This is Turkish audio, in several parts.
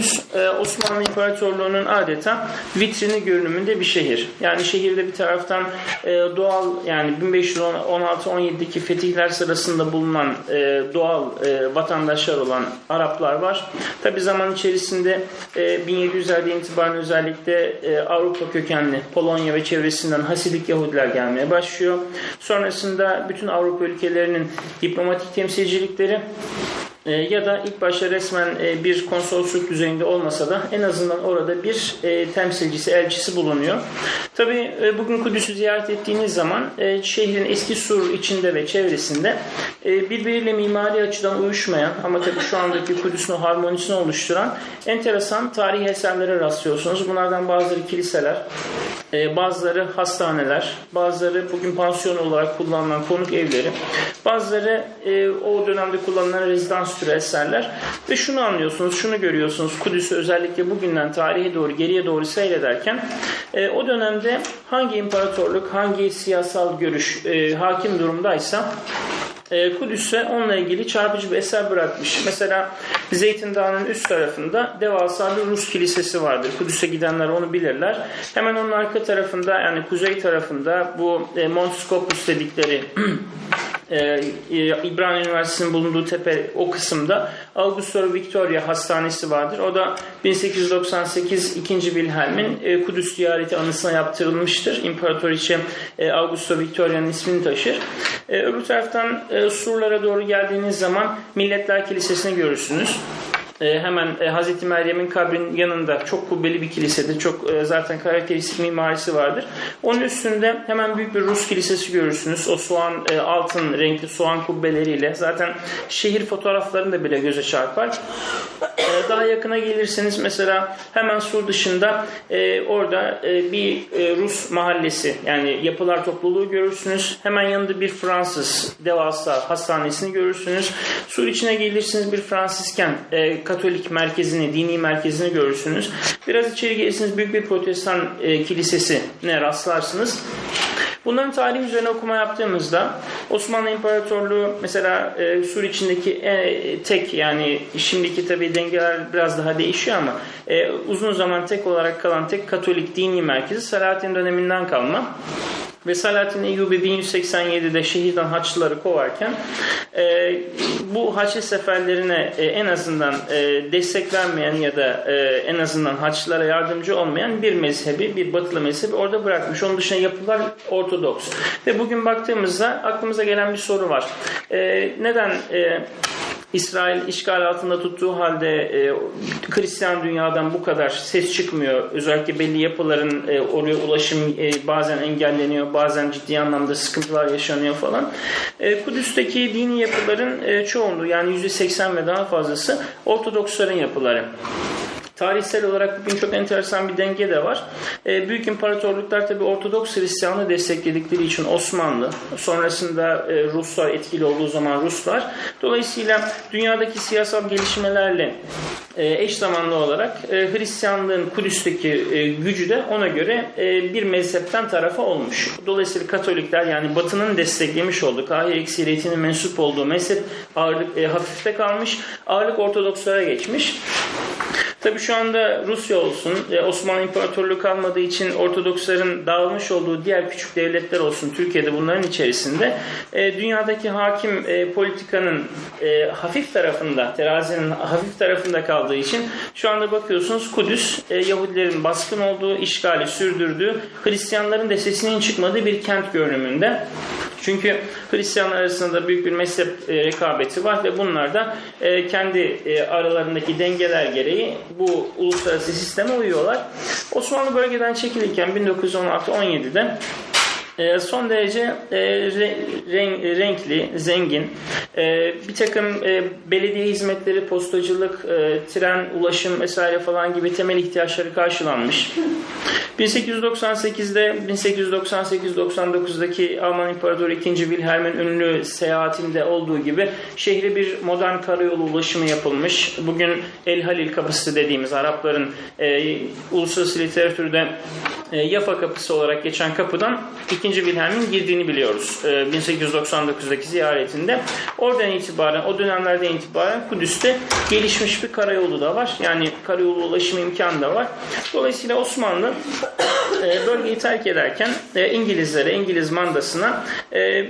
Kudüs e, Osmanlı İmparatorluğu'nun adeta vitrini görünümünde bir şehir. Yani şehirde bir taraftan e, doğal yani 1516-17'deki fetihler sırasında bulunan e, doğal vatandaşlar olan Araplar var. Tabi zaman içerisinde 1700'lerde itibaren özellikle Avrupa kökenli Polonya ve çevresinden Hasidik Yahudiler gelmeye başlıyor. Sonrasında bütün Avrupa ülkelerinin diplomatik temsilcilikleri e, ya da ilk başta resmen e, bir konsolosluk düzeyinde olmasa da en azından orada bir e, temsilcisi, elçisi bulunuyor. Tabi bugün Kudüs'ü ziyaret ettiğiniz zaman şehrin eski sur içinde ve çevresinde birbiriyle mimari açıdan uyuşmayan ama tabi şu andaki Kudüs'ün harmonisini oluşturan enteresan tarihi eserlere rastlıyorsunuz. Bunlardan bazıları kiliseler, bazıları hastaneler, bazıları bugün pansiyon olarak kullanılan konuk evleri, bazıları o dönemde kullanılan rezidans türü eserler ve şunu anlıyorsunuz, şunu görüyorsunuz. Kudüs'ü özellikle bugünden tarihe doğru, geriye doğru seyrederken e, o dönemde hangi imparatorluk, hangi siyasal görüş e, hakim durumdaysa e, Kudüs'e onunla ilgili çarpıcı bir eser bırakmış. Mesela Zeytin Dağı'nın üst tarafında devasa bir Rus kilisesi vardır. Kudüs'e gidenler onu bilirler. Hemen onun arka tarafında yani kuzey tarafında bu e, Mont Scopus dedikleri e, İbrahim Üniversitesi'nin bulunduğu tepe o kısımda Augusto Victoria Hastanesi vardır. O da 1898 2. Wilhelm'in e, Kudüs ziyareti anısına yaptırılmıştır. İmparatoriçe e, Augusto Victoria'nın ismini taşır. E, öbür taraftan e, surlara doğru geldiğiniz zaman Milletler Kilisesi'ni görürsünüz e, hemen e, Hazreti Meryem'in kabrinin yanında çok kubbeli bir kilisedir. Çok e, zaten karakteristik mimarisi vardır. Onun üstünde hemen büyük bir Rus kilisesi görürsünüz. O soğan altın renkli soğan kubbeleriyle. Zaten şehir fotoğraflarında bile göze çarpar. Daha yakına gelirseniz mesela hemen sur dışında e, orada bir Rus mahallesi yani yapılar topluluğu görürsünüz. Hemen yanında bir Fransız devasa hastanesini görürsünüz. Sur içine gelirsiniz bir Fransızken e, Katolik merkezini, dini merkezini görürsünüz. Biraz içeri gelirsiniz büyük bir protestan e, kilisesine rastlarsınız. Bunların tarihi üzerine okuma yaptığımızda Osmanlı İmparatorluğu mesela e, Sur içindeki e, tek yani şimdiki tabi dengeler biraz daha değişiyor ama e, uzun zaman tek olarak kalan tek Katolik dini merkezi Selahattin döneminden kalma. Ve Salatin Eyyubi 1187'de şehirden Haçlıları kovarken e, bu Haçlı seferlerine e, en azından e, destek vermeyen ya da e, en azından Haçlılara yardımcı olmayan bir mezhebi, bir batılı mezhebi orada bırakmış. Onun dışında yapılar Ortodoks. Ve bugün baktığımızda aklımıza gelen bir soru var. E, neden e, İsrail işgal altında tuttuğu halde e, Hristiyan dünyadan bu kadar ses çıkmıyor. Özellikle belli yapıların e, oraya ulaşım e, bazen engelleniyor, bazen ciddi anlamda sıkıntılar yaşanıyor falan. E, Kudüs'teki dini yapıların e, çoğunluğu yani %80 ve daha fazlası Ortodoksların yapıları. Tarihsel olarak bugün çok enteresan bir denge de var. E, büyük imparatorluklar tabi Ortodoks Hristiyanlığı destekledikleri için Osmanlı, sonrasında e, Ruslar etkili olduğu zaman Ruslar. Dolayısıyla dünyadaki siyasal gelişmelerle e, eş zamanlı olarak e, Hristiyanlığın Kudüs'teki e, gücü de ona göre e, bir mezhepten tarafa olmuş. Dolayısıyla Katolikler yani Batı'nın desteklemiş olduğu, Kahire ekseriyetinin mensup olduğu mezhep ağırlık e, hafifte kalmış, ağırlık Ortodokslara geçmiş. Tabi şu anda Rusya olsun, e, Osmanlı İmparatorluğu kalmadığı için Ortodoksların dağılmış olduğu diğer küçük devletler olsun Türkiye'de bunların içerisinde e, dünyadaki hakim e, politikanın hafif tarafında, terazinin hafif tarafında kaldığı için şu anda bakıyorsunuz Kudüs Yahudilerin baskın olduğu, işgali sürdürdüğü, Hristiyanların da sesinin çıkmadığı bir kent görünümünde. Çünkü Hristiyanlar arasında büyük bir mezhep rekabeti var ve bunlar da kendi aralarındaki dengeler gereği bu uluslararası sisteme uyuyorlar. Osmanlı bölgeden çekilirken 1916-17'de e, son derece e, renkli, zengin, e, bir takım belediye hizmetleri, postacılık, tren, ulaşım vesaire falan gibi temel ihtiyaçları karşılanmış. 1898'de 1898-99'daki Alman İmparatoru 2. Wilhelm'in ünlü seyahatinde olduğu gibi şehri bir modern karayolu ulaşımı yapılmış. Bugün El Halil kapısı dediğimiz Arapların e, uluslararası literatürde e, Yafa kapısı olarak geçen kapıdan 2. Wilhelm'in girdiğini biliyoruz. E, 1899'daki ziyaretinde. Oradan itibaren, o dönemlerden itibaren Kudüs'te gelişmiş bir karayolu da var. Yani karayolu ulaşım imkanı da var. Dolayısıyla Osmanlı e, bölgeyi terk ederken e, İngilizlere, İngiliz mandasına e,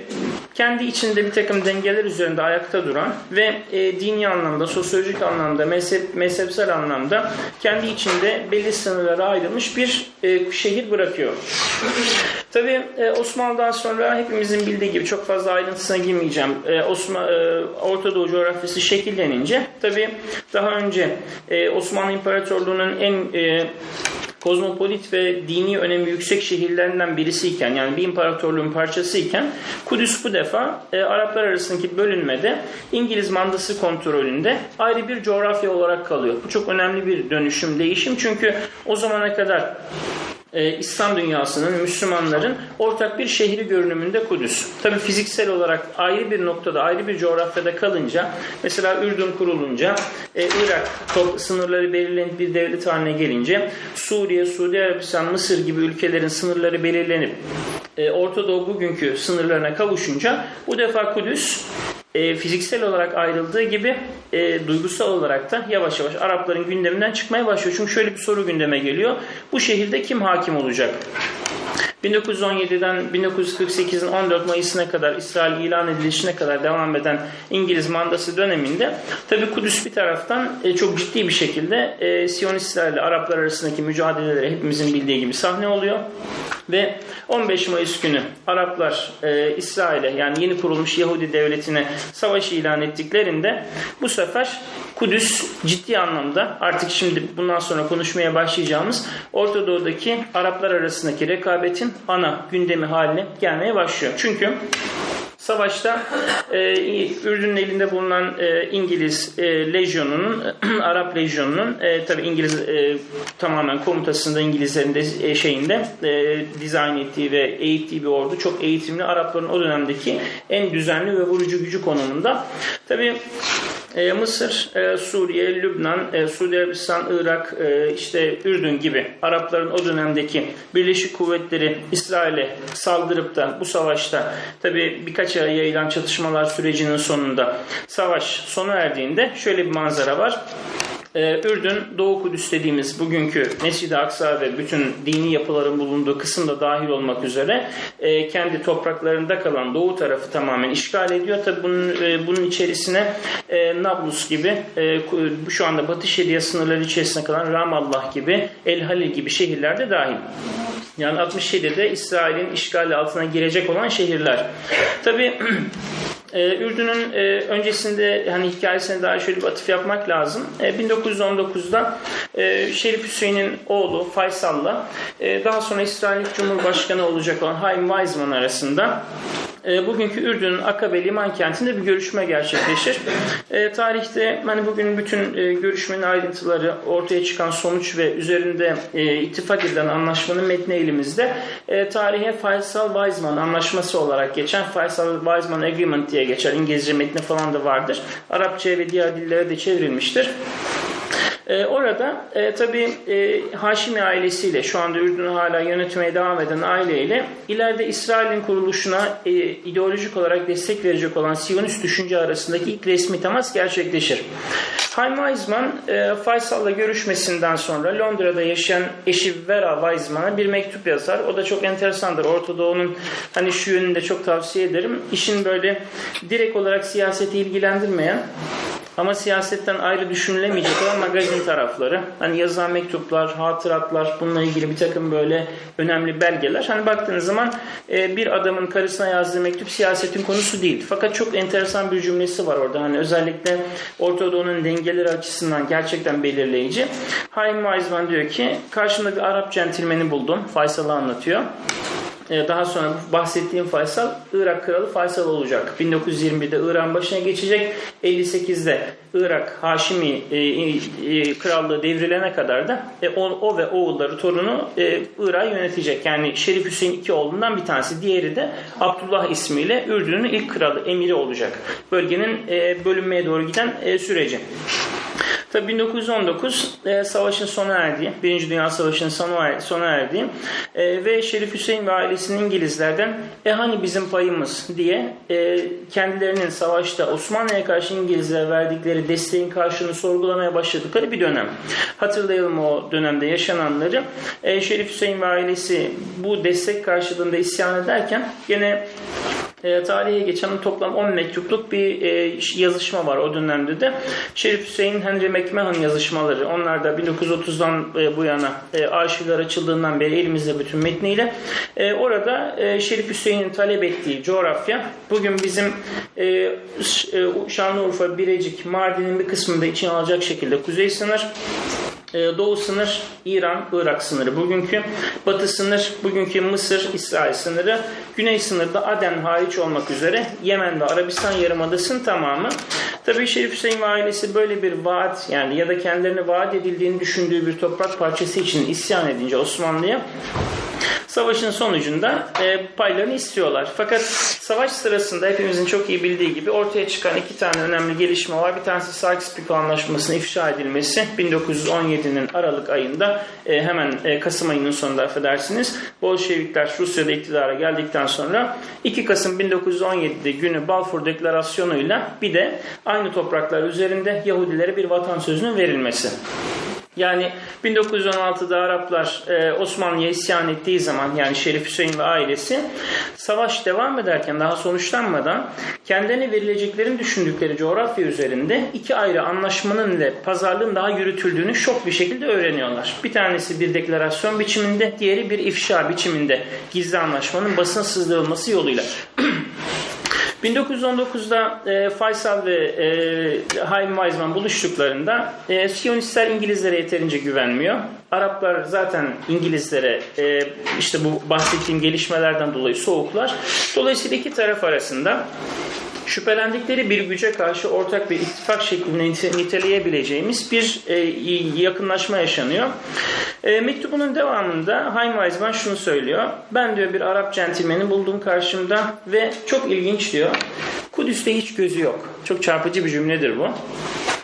kendi içinde bir takım dengeler üzerinde ayakta duran ve e, dini anlamda, sosyolojik anlamda, mezhep, mezhepsel anlamda kendi içinde belli sınırlara ayrılmış bir e, şehir bırakıyor. Tabi e, Osmanlı'dan sonra hepimizin bildiği gibi çok fazla ayrıntısına girmeyeceğim. E, Osman, e, Orta Doğu coğrafyası şekillenince tabi daha önce Osmanlı İmparatorluğu'nun en kozmopolit ve dini önemi yüksek şehirlerinden birisiyken yani bir imparatorluğun parçasıyken Kudüs bu defa e, Araplar arasındaki bölünmede İngiliz mandası kontrolünde ayrı bir coğrafya olarak kalıyor. Bu çok önemli bir dönüşüm, değişim çünkü o zamana kadar e, İslam dünyasının, Müslümanların ortak bir şehri görünümünde Kudüs. Tabi fiziksel olarak ayrı bir noktada, ayrı bir coğrafyada kalınca, mesela Ürdün kurulunca, e, Irak top, sınırları belirlenip bir devlet haline gelince, Suriye, Suudi Arabistan, Mısır gibi ülkelerin sınırları belirlenip, e, Orta Doğu bugünkü sınırlarına kavuşunca, bu defa Kudüs e, fiziksel olarak ayrıldığı gibi e, duygusal olarak da yavaş yavaş Arapların gündeminden çıkmaya başlıyor. Çünkü şöyle bir soru gündeme geliyor. Bu şehirde kim hakim olacak? 1917'den 1948'in 14 Mayıs'ına kadar İsrail ilan edilişine kadar devam eden İngiliz mandası döneminde tabi Kudüs bir taraftan e, çok ciddi bir şekilde e, Siyonistlerle Araplar arasındaki mücadelelere hepimizin bildiği gibi sahne oluyor. Ve 15 Mayıs günü Araplar e, İsrail'e yani yeni kurulmuş Yahudi devletine savaş ilan ettiklerinde bu sefer Kudüs ciddi anlamda artık şimdi bundan sonra konuşmaya başlayacağımız Orta Doğu'daki Araplar arasındaki rekabetin ana gündemi haline gelmeye başlıyor. Çünkü Savaşta e, Ürdün'ün elinde bulunan e, İngiliz e, lejyonunun, Arap lejyonunun e, tabi İngiliz e, tamamen komutasında İngilizlerin de e, şeyinde e, dizayn ettiği ve eğittiği bir ordu. Çok eğitimli Arapların o dönemdeki en düzenli ve vurucu gücü konumunda. Tabi e, Mısır, e, Suriye, Lübnan, e, Suudi Arabistan, Irak, e, işte Ürdün gibi Arapların o dönemdeki Birleşik Kuvvetleri İsrail'e saldırıp da bu savaşta tabi birkaç ay yayılan çatışmalar sürecinin sonunda savaş sona erdiğinde şöyle bir manzara var. Ee, Ürdün, Doğu Kudüs dediğimiz bugünkü Mescid-i Aksa ve bütün dini yapıların bulunduğu kısım da dahil olmak üzere e, kendi topraklarında kalan doğu tarafı tamamen işgal ediyor. Tabi bunun, e, bunun içerisine e, Nablus gibi e, şu anda Batı Şeria sınırları içerisinde kalan Ramallah gibi, El Halil gibi şehirler de dahil. Yani 67'de İsrail'in işgali altına girecek olan şehirler. Tabi Ee, Ürdün'ün e, öncesinde hani hikayesine daha şöyle bir atıf yapmak lazım. E, 1919'da e, Şerif Hüseyin'in oğlu Faysal'la e, daha sonra İsrail Cumhurbaşkanı olacak olan Haim Weizmann arasında e, bugünkü Ürdün'ün Akabe liman kentinde bir görüşme gerçekleşir. E, tarihte hani bugün bütün e, görüşmenin ayrıntıları, ortaya çıkan sonuç ve üzerinde e, ittifak edilen anlaşmanın metni elimizde. E, tarihe Faysal-Weizmann anlaşması olarak geçen Faysal-Weizmann Agreement diye geçer. İngilizce metni falan da vardır. Arapça ve diğer dillere de çevrilmiştir. E, orada e, tabi e, Haşimi ailesiyle şu anda Ürdün'ü hala yönetmeye devam eden aileyle ileride İsrail'in kuruluşuna e, ideolojik olarak destek verecek olan Siyonist düşünce arasındaki ilk resmi temas gerçekleşir. Haim Weizmann e, Faysal'la görüşmesinden sonra Londra'da yaşayan eşi Vera Weizmann'a bir mektup yazar. O da çok enteresandır. Orta Doğu'nun hani şu yönünü de çok tavsiye ederim. İşin böyle direkt olarak siyaseti ilgilendirmeyen ama siyasetten ayrı düşünülemeyecek olan magazin tarafları. Hani yazılan mektuplar, hatıratlar, bununla ilgili bir takım böyle önemli belgeler. Hani baktığınız zaman e, bir adamın karısına yazdığı mektup siyasetin konusu değil. Fakat çok enteresan bir cümlesi var orada. Hani özellikle Orta Doğu'nun dengeleri açısından gerçekten belirleyici. Haim Weizmann diyor ki karşımda bir Arap centilmeni buldum. Faysal'ı anlatıyor. Ee, daha sonra bahsettiğim Faysal Irak kralı Faysal olacak. 1921'de Irak'ın başına geçecek. 58'de Irak Haşimi e, e, krallığı devrilene kadar da e, o, ve oğulları torunu e, Irak'ı yönetecek. Yani Şerif Hüseyin iki oğlundan bir tanesi. Diğeri de Abdullah ismiyle Ürdün'ün ilk kralı, emiri olacak. Bölgenin e, bölünmeye doğru giden e, süreci. Tabii 1919 e, savaşın sona erdiği, Birinci Dünya Savaşı'nın sona erdiği e, ve Şerif Hüseyin ve ailesinin İngilizlerden e hani bizim payımız diye e, kendilerinin savaşta Osmanlı'ya karşı İngilizlere verdikleri desteğin karşılığını sorgulamaya başladıkları bir dönem. Hatırlayalım o dönemde yaşananları. E, Şerif Hüseyin ve ailesi bu destek karşılığında isyan ederken gene e, tarihe geçen toplam 10 mektupluk bir e, yazışma var o dönemde de. Şerif Hüseyin Henry McMahon yazışmaları. Onlar da 1930'dan e, bu yana e, arşivler açıldığından beri elimizde bütün metniyle. E, orada e, Şerif Hüseyin'in talep ettiği coğrafya bugün bizim e, e Şanlıurfa, Birecik, Mardin'in bir kısmında için alacak şekilde kuzey sınır doğu sınır İran, Irak sınırı bugünkü. Batı sınır bugünkü Mısır, İsrail sınırı. Güney sınırda Aden hariç olmak üzere Yemen ve Arabistan Yarımadası'nın tamamı. Tabii Şerif Hüseyin ve ailesi böyle bir vaat yani ya da kendilerine vaat edildiğini düşündüğü bir toprak parçası için isyan edince Osmanlı'ya Savaşın sonucunda e, paylarını istiyorlar. Fakat savaş sırasında hepimizin çok iyi bildiği gibi ortaya çıkan iki tane önemli gelişme var. Bir tanesi Sykes-Picot Anlaşması'nın ifşa edilmesi 1917'nin Aralık ayında e, hemen e, Kasım ayının sonunda affedersiniz. Bolşevikler Rusya'da iktidara geldikten sonra 2 Kasım 1917'de günü Balfour Deklarasyonu'yla bir de aynı topraklar üzerinde Yahudilere bir vatan sözünün verilmesi. Yani 1916'da Araplar e, Osmanlı'ya isyan ettiği zaman yani Şerif Hüseyin ve ailesi savaş devam ederken daha sonuçlanmadan kendilerine verileceklerini düşündükleri coğrafya üzerinde iki ayrı anlaşmanın ile pazarlığın daha yürütüldüğünü şok bir şekilde öğreniyorlar. Bir tanesi bir deklarasyon biçiminde, diğeri bir ifşa biçiminde gizli anlaşmanın basın sızdırılması yoluyla. 1919'da e, Faysal ve e, Haim Weizmann buluştuklarında e, Siyonistler İngilizlere yeterince güvenmiyor. Araplar zaten İngilizlere e, işte bu bahsettiğim gelişmelerden dolayı soğuklar. Dolayısıyla iki taraf arasında şüphelendikleri bir güce karşı ortak bir ittifak şeklinde niteleyebileceğimiz bir e, yakınlaşma yaşanıyor. E, mektubunun devamında Haim Weizmann şunu söylüyor. Ben diyor bir Arap centilmeni buldum karşımda ve çok ilginç diyor. Kudüs'te hiç gözü yok. Çok çarpıcı bir cümledir bu.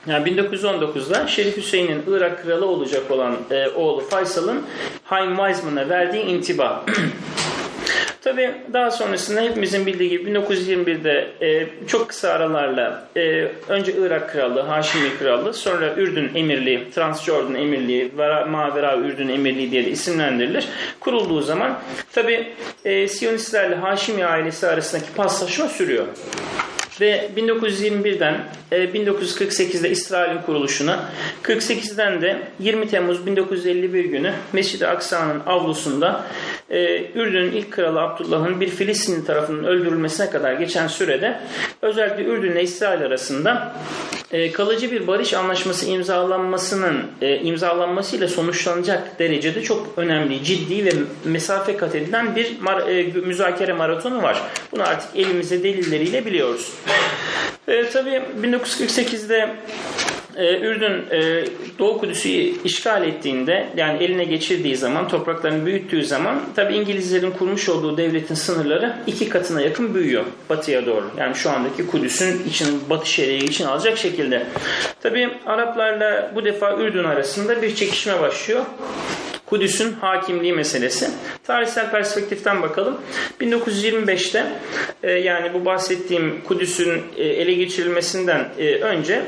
Yani 1919'da Şerif Hüseyin'in Irak kralı olacak olan e, oğlu Faysal'ın Haim Weizmann'a verdiği intiba. Tabi daha sonrasında hepimizin bildiği gibi 1921'de e, çok kısa aralarla e, önce Irak Krallığı, Haşimi Krallığı, sonra Ürdün Emirliği, Transjordan Emirliği, Mavera Ürdün Emirliği diye de isimlendirilir. Kurulduğu zaman tabi e, Siyonistlerle Haşimi ailesi arasındaki paslaşma sürüyor. Ve 1921'den 1948'de İsrail'in kuruluşuna, 48'den de 20 Temmuz 1951 günü Mescid-i Aksa'nın avlusunda e, Ürdün'ün ilk kralı Abdullah'ın bir Filistinli tarafından öldürülmesine kadar geçen sürede özellikle Ürdün ile İsrail arasında e, kalıcı bir barış anlaşması imzalanmasının e, imzalanmasıyla sonuçlanacak derecede çok önemli, ciddi ve mesafe kat edilen bir e, müzakere maratonu var. Bunu artık elimizde delilleriyle biliyoruz. E, tabii 1948'de e, Ürdün e, Doğu Kudüs'ü işgal ettiğinde yani eline geçirdiği zaman topraklarını büyüttüğü zaman tabi İngilizlerin kurmuş olduğu devletin sınırları iki katına yakın büyüyor batıya doğru. Yani şu andaki Kudüs'ün için batı şeriye için alacak şekilde. Tabi Araplarla bu defa Ürdün arasında bir çekişme başlıyor. Kudüs'ün hakimliği meselesi. Tarihsel perspektiften bakalım. 1925'te e, yani bu bahsettiğim Kudüs'ün e, ele geçirilmesinden e, önce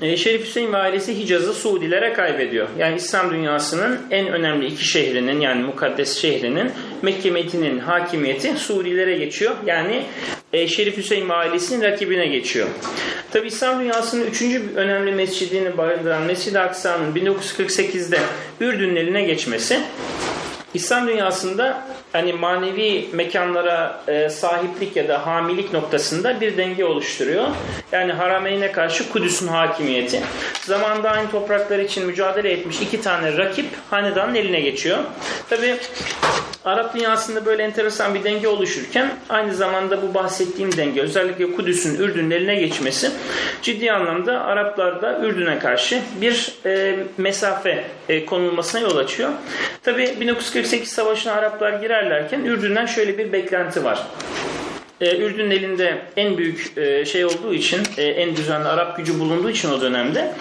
Şerif Hüseyin ve ailesi Hicaz'ı Suudilere kaybediyor. Yani İslam dünyasının en önemli iki şehrinin yani mukaddes şehrinin Mekke Medine'nin hakimiyeti Suudilere geçiyor. Yani e, Şerif Hüseyin ve ailesinin rakibine geçiyor. Tabi İslam dünyasının üçüncü önemli mescidini barındıran Mescid-i Aksa'nın 1948'de Ürdün'ün eline geçmesi İslam dünyasında hani manevi mekanlara e, sahiplik ya da hamilik noktasında bir denge oluşturuyor. Yani Harameyn'e karşı Kudüs'ün hakimiyeti. Zamanda aynı topraklar için mücadele etmiş iki tane rakip hanedanın eline geçiyor. Tabi Arap dünyasında böyle enteresan bir denge oluşurken aynı zamanda bu bahsettiğim denge özellikle Kudüs'ün Ürdün'ün eline geçmesi ciddi anlamda Araplarda Ürdün'e karşı bir e, mesafe e, konulmasına yol açıyor. Tabi 1948 savaşına Araplar girerlerken Ürdün'den şöyle bir beklenti var. e, Ürdün'ün elinde en büyük e, şey olduğu için, e, en düzenli Arap gücü bulunduğu için o dönemde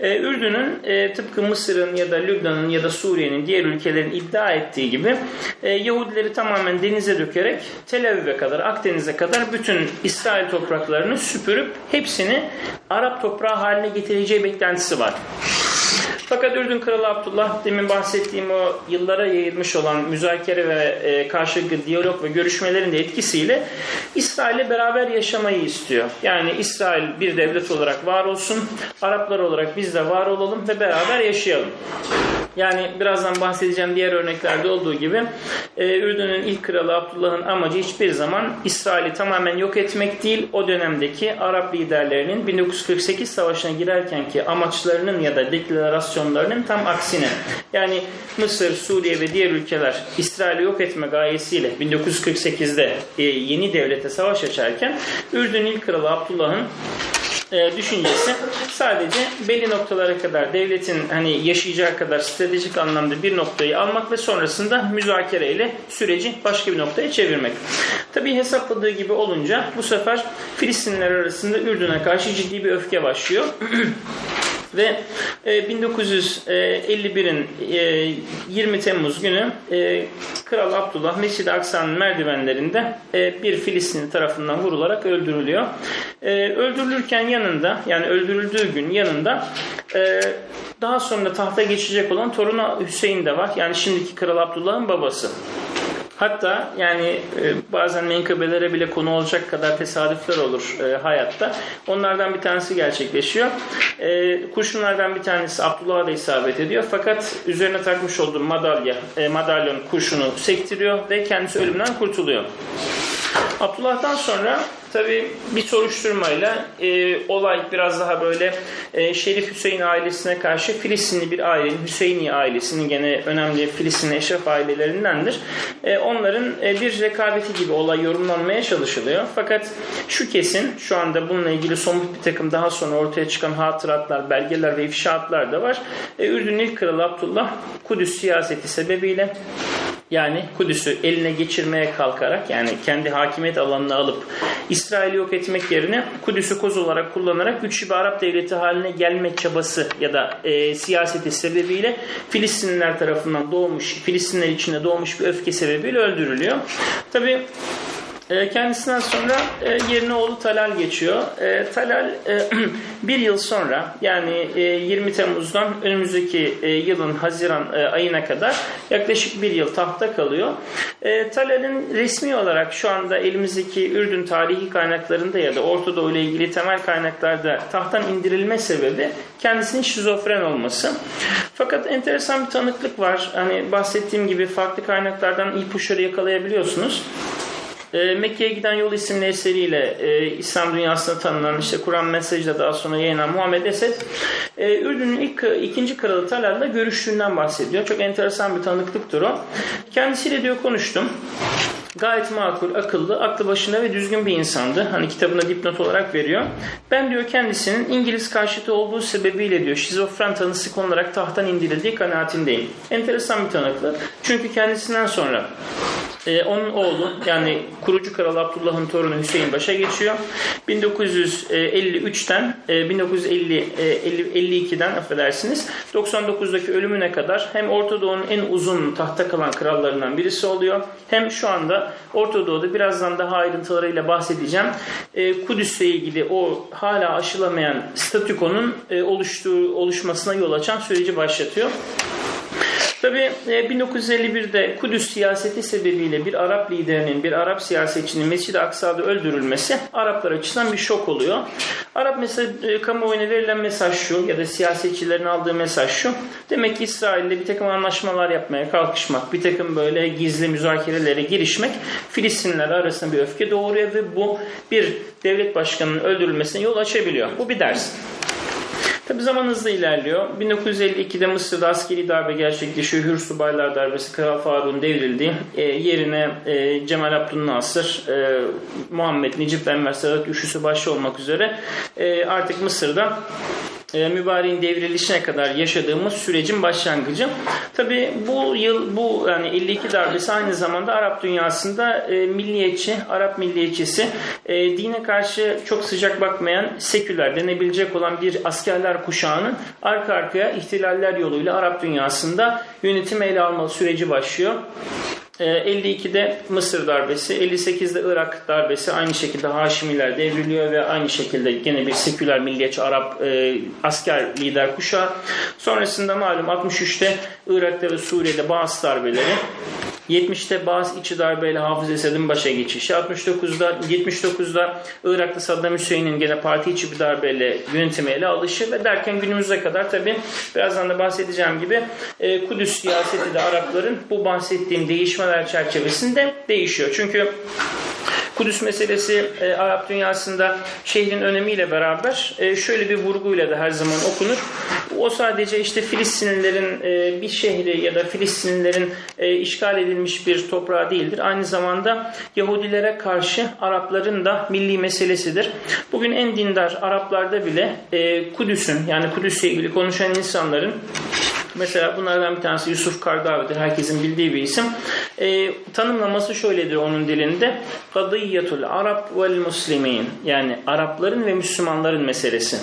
e, Ürdün'ün e, tıpkı Mısır'ın ya da Lübnan'ın ya da Suriye'nin diğer ülkelerin iddia ettiği gibi e, Yahudileri tamamen denize dökerek Tel Aviv'e kadar, Akdeniz'e kadar bütün İsrail topraklarını süpürüp hepsini Arap toprağı haline getireceği beklentisi var. Fakat Ürdün Kralı Abdullah demin bahsettiğim o yıllara yayılmış olan müzakere ve e, karşılıklı diyalog ve görüşmelerin de etkisiyle İsrail'le beraber yaşamayı istiyor. Yani İsrail bir devlet olarak var olsun, Araplar olarak biz de var olalım ve beraber yaşayalım. Yani birazdan bahsedeceğim diğer örneklerde olduğu gibi e, Ürdün'ün ilk kralı Abdullah'ın amacı hiçbir zaman İsrail'i tamamen yok etmek değil, o dönemdeki Arap liderlerinin 1948 savaşına girerkenki amaçlarının ya da deklarasyonlarının tam aksine. Yani Mısır, Suriye ve diğer ülkeler İsrail'i yok etme gayesiyle 1948'de e, yeni devlete savaş açarken Ürdün ilk kralı Abdullah'ın e, düşüncesi sadece belli noktalara kadar devletin hani yaşayacağı kadar stratejik anlamda bir noktayı almak ve sonrasında müzakereyle süreci başka bir noktaya çevirmek. Tabi hesapladığı gibi olunca bu sefer Filistinler arasında Ürdün'e karşı ciddi bir öfke başlıyor. Ve 1951'in e, 20 e, Temmuz günü e, Kral Abdullah Mescid-i Aksa'nın merdivenlerinde bir Filistinli tarafından vurularak öldürülüyor. Öldürülürken yanında yani öldürüldüğü gün yanında daha sonra tahta geçecek olan torunu Hüseyin de var. Yani şimdiki Kral Abdullah'ın babası. Hatta yani e, bazen menkıbelere bile konu olacak kadar tesadüfler olur e, hayatta. Onlardan bir tanesi gerçekleşiyor. E, kurşunlardan bir tanesi Abdullah'a da isabet ediyor. Fakat üzerine takmış olduğu madalya, e, madalyon kurşunu sektiriyor ve kendisi ölümden kurtuluyor. Abdullah'tan sonra Tabi bir soruşturmayla e, olay biraz daha böyle e, Şerif Hüseyin ailesine karşı Filistinli bir ailenin, Hüseyini ailesinin gene önemli Filistinli eşref ailelerindendir. E, onların e, bir rekabeti gibi olay yorumlanmaya çalışılıyor. Fakat şu kesin şu anda bununla ilgili somut bir takım daha sonra ortaya çıkan hatıratlar, belgeler ve ifşaatlar da var. E, Ürdün ilk kralı Abdullah Kudüs siyaseti sebebiyle yani Kudüs'ü eline geçirmeye kalkarak yani kendi hakimiyet alanına alıp İsrail'i yok etmek yerine Kudüs'ü koz olarak kullanarak güçlü bir Arap devleti haline gelme çabası ya da e, siyaseti sebebiyle Filistinliler tarafından doğmuş, Filistinler içinde doğmuş bir öfke sebebiyle öldürülüyor. Tabi e, kendisinden sonra e, yerine oğlu Talal geçiyor. E, Talal bir yıl sonra yani 20 Temmuz'dan önümüzdeki yılın Haziran ayına kadar yaklaşık bir yıl tahtta kalıyor. Talal'in resmi olarak şu anda elimizdeki Ürdün tarihi kaynaklarında ya da Orta Doğu ile ilgili temel kaynaklarda tahttan indirilme sebebi kendisinin şizofren olması. Fakat enteresan bir tanıklık var. Hani bahsettiğim gibi farklı kaynaklardan ipuçları yakalayabiliyorsunuz. E, Mekke'ye giden yol isimli eseriyle e, İslam dünyasına tanınan işte Kur'an mesajıyla daha sonra yayınlanan Muhammed Esed e, Ürdün'ün ilk ikinci kralı Talal'la görüştüğünden bahsediyor. Çok enteresan bir tanıklıktır o. Kendisiyle diyor konuştum. Gayet makul, akıllı, aklı başında ve düzgün bir insandı. Hani kitabına dipnot olarak veriyor. Ben diyor kendisinin İngiliz karşıtı olduğu sebebiyle diyor şizofren tanısı konularak tahttan indirildiği kanaatindeyim. Enteresan bir tanıklık. Çünkü kendisinden sonra e, onun oğlu yani kurucu kral Abdullah'ın torunu Hüseyin başa geçiyor. 1953'ten e, 1950 e, 52'den affedersiniz 99'daki ölümüne kadar hem Orta Doğu'nun en uzun tahta kalan krallarından birisi oluyor. Hem şu anda Orta Doğu'da birazdan daha ayrıntılarıyla bahsedeceğim. E, Kudüs'le ilgili o hala aşılamayan statükonun e, oluştuğu oluşmasına yol açan süreci başlatıyor. Tabi 1951'de e, Kudüs siyaseti sebebiyle bir Arap liderinin, bir Arap siyasetçinin Mescid-i Aksa'da öldürülmesi Araplar açısından bir şok oluyor. Arap mesaj, e, kamuoyuna verilen mesaj şu ya da siyasetçilerin aldığı mesaj şu. Demek ki İsrail'le bir takım anlaşmalar yapmaya kalkışmak, bir takım böyle gizli müzakerelere girişmek Filistinler arasında bir öfke doğuruyor ve bu bir devlet başkanının öldürülmesine yol açabiliyor. Bu bir ders. Tabi zaman hızlı ilerliyor. 1952'de Mısır'da askeri darbe gerçekleşiyor. Hür Subaylar Darbesi Kral Faruk'un devrildi. E, yerine e, Cemal Abdülnasır, e, Muhammed Necip Enver Sadat üçlüsü başta olmak üzere e, artık Mısır'da e, mübareğin devrilişine kadar yaşadığımız sürecin başlangıcı. Tabi bu yıl bu yani 52 darbesi aynı zamanda Arap dünyasında e, milliyetçi, Arap milliyetçisi, e, dine karşı çok sıcak bakmayan seküler denebilecek olan bir askerler kuşağının arka arkaya ihtilaller yoluyla Arap dünyasında yönetim ele alma süreci başlıyor. 52'de ee, Mısır darbesi, 58'de Irak darbesi aynı şekilde Haşimiler devriliyor ve aynı şekilde gene bir seküler milliyetçi Arap e, asker lider kuşağı. Sonrasında malum 63'te Irak'ta ve Suriye'de bazı darbeleri, 70'te bazı içi darbeyle Hafız Esed'in başa geçişi. 69'da 79'da Irak'ta Saddam Hüseyin'in gene parti içi bir darbeyle yönetimi ele alışı ve derken günümüze kadar tabi birazdan da bahsedeceğim gibi e, Kudüs siyaseti de Arapların bu bahsettiğim değişmeler çerçevesinde değişiyor. Çünkü Kudüs meselesi e, Arap dünyasında şehrin önemiyle beraber e, şöyle bir vurguyla da her zaman okunur. O sadece işte Filistinlilerin e, bir şehri ya da Filistinlilerin e, işgal edilmiş bir toprağı değildir. Aynı zamanda Yahudilere karşı Arapların da milli meselesidir. Bugün en dindar Araplarda bile e, Kudüs'ün yani Kudüs'le ilgili konuşan insanların Mesela bunlardan bir tanesi Yusuf Kardavi'dir. Herkesin bildiği bir isim. E, tanımlaması şöyledir onun dilinde. Kadıyyatul Arab vel Muslimin. Yani Arapların ve Müslümanların meselesi.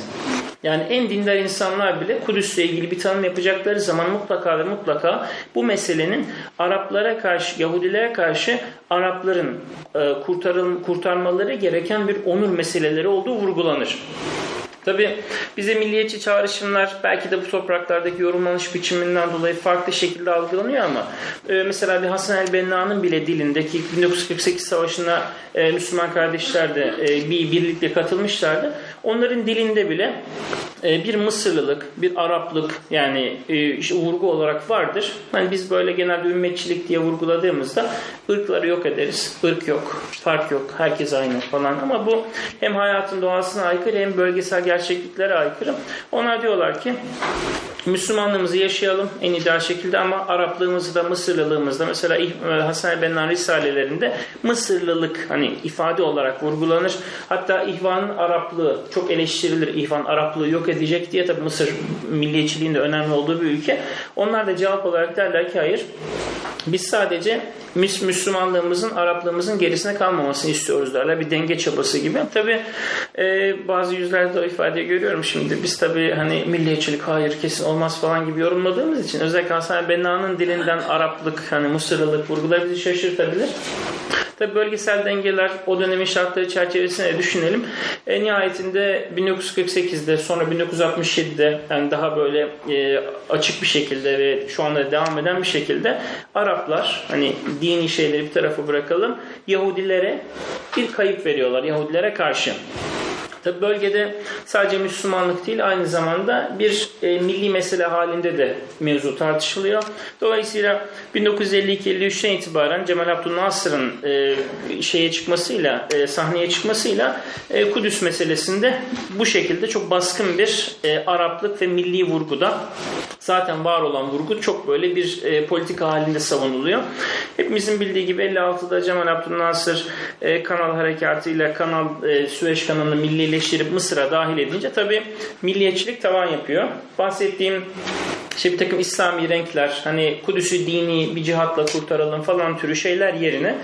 Yani en dindar insanlar bile Kudüs'le ilgili bir tanım yapacakları zaman mutlaka ve mutlaka bu meselenin Araplara karşı, Yahudilere karşı Arapların e, kurtarmaları gereken bir onur meseleleri olduğu vurgulanır. Tabi bize milliyetçi çağrışımlar belki de bu topraklardaki yorumlanış biçiminden dolayı farklı şekilde algılanıyor ama e, mesela bir Hasan el-Benna'nın bile dilindeki 1948 Savaşı'na e, Müslüman kardeşler de e, bir birlikte katılmışlardı. Onların dilinde bile e, bir Mısırlılık, bir Araplık yani e, işte vurgu olarak vardır. Hani biz böyle genelde ümmetçilik diye vurguladığımızda ırkları yok ederiz. Irk yok, fark yok, herkes aynı falan. Ama bu hem hayatın doğasına aykırı hem bölgesel gerçekliklere aykırı. Onlar diyorlar ki Müslümanlığımızı yaşayalım en ideal şekilde ama Araplığımızı da Mısırlılığımızı da mesela e, Hasan Bennan Risalelerinde Mısırlılık hani ifade olarak vurgulanır. Hatta İhvan'ın Araplığı çok eleştirilir. İhvan Araplığı yok edecek diye tabi Mısır milliyetçiliğinde önemli olduğu bir ülke. Onlar da cevap olarak derler ki hayır biz sadece Müslümanlığımızın, Araplığımızın gerisine kalmamasını istiyoruz derler. Bir denge çabası gibi. Tabi e, bazı yüzlerde o ifadeyi görüyorum şimdi. Biz tabi hani milliyetçilik hayır kesin olmaz falan gibi yorumladığımız için özellikle Hasan Benna'nın dilinden Araplık, hani Mısırlılık vurgular bizi şaşırtabilir. Tabi bölgesel dengeler o dönemin şartları çerçevesinde düşünelim. En nihayetinde 1948'de sonra 1967'de yani daha böyle e, açık bir şekilde ve şu anda devam eden bir şekilde Araplar hani dini şeyleri bir tarafa bırakalım Yahudilere bir kayıp veriyorlar Yahudilere karşı. Tabi bölgede sadece Müslümanlık değil aynı zamanda bir e, milli mesele halinde de mevzu tartışılıyor. Dolayısıyla 1952-53'ten itibaren Cemal Abdülnasır'ın e, şeye çıkmasıyla, e, sahneye çıkmasıyla e, Kudüs meselesinde bu şekilde çok baskın bir e, Araplık ve milli vurguda zaten var olan vurgu çok böyle bir e, politika halinde savunuluyor. Hepimizin bildiği gibi 56'da Cemal Abdülnasır e, kanal harekatıyla kanal e, Süveyş kanalını millileştirip Mısır'a dahil edince tabi milliyetçilik tavan yapıyor. Bahsettiğim işte bir takım İslami renkler hani Kudüs'ü dini bir cihatla kurtaralım falan türü şeyler yerine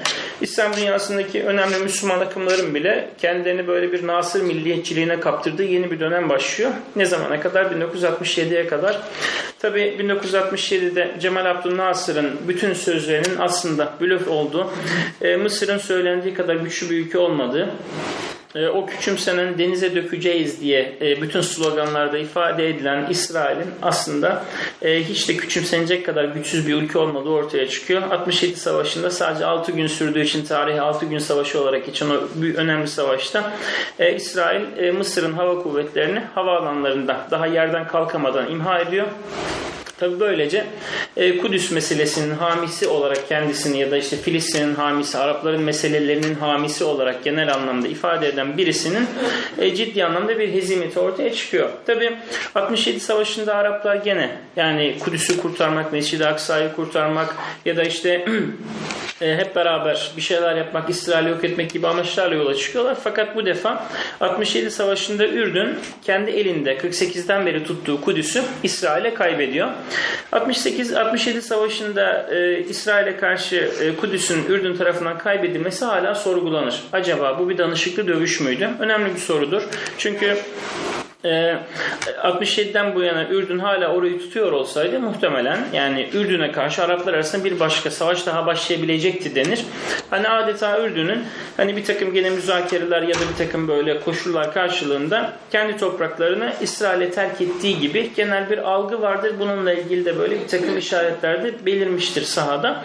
İslam dünyasındaki önemli Müslüman akımların bile kendilerini böyle bir Nasır milliyetçiliğine kaptırdığı yeni bir dönem başlıyor. Ne zamana kadar? 1967'ye kadar. Tabi 1967'de Cemal Abdülnasır'ın bütün sözlerinin aslında blöf olduğu, e, Mısır'ın söylendiği kadar güçlü bir ülke olmadığı, e, o küçümsenen denize dökeceğiz diye e, bütün sloganlarda ifade edilen İsrail'in aslında e, hiç de küçümsenecek kadar güçsüz bir ülke olmadığı ortaya çıkıyor. 67 Savaşı'nda sadece 6 gün sürdüğü için tarihi 6 gün savaşı olarak için o büyük, önemli savaşta İsrail Mısır'ın hava kuvvetlerini havaalanlarında daha yerden kalkamadan imha ediyor. Tabi böylece e, Kudüs meselesinin hamisi olarak kendisini ya da işte Filistin'in hamisi, Arapların meselelerinin hamisi olarak genel anlamda ifade eden birisinin e, ciddi anlamda bir hezimeti ortaya çıkıyor. Tabi 67 Savaşı'nda Araplar gene yani Kudüs'ü kurtarmak, Mescid-i Aksa'yı kurtarmak ya da işte e, hep beraber bir şeyler yapmak, İsrail'i yok etmek gibi amaçlarla yola çıkıyorlar. Fakat bu defa 67 Savaşı'nda Ürdün kendi elinde 48'den beri tuttuğu Kudüs'ü İsrail'e kaybediyor. 68-67 Savaşı'nda e, İsrail'e karşı e, Kudüs'ün Ürdün tarafından kaybedilmesi hala sorgulanır. Acaba bu bir danışıklı dövüş müydü? Önemli bir sorudur. Çünkü 67'den ee, bu yana Ürdün hala orayı tutuyor olsaydı muhtemelen yani Ürdün'e karşı Araplar arasında bir başka savaş daha başlayabilecekti denir. Hani adeta Ürdün'ün hani bir takım gene müzakereler ya da bir takım böyle koşullar karşılığında kendi topraklarını İsrail'e terk ettiği gibi genel bir algı vardır. Bununla ilgili de böyle bir takım işaretler de belirmiştir sahada.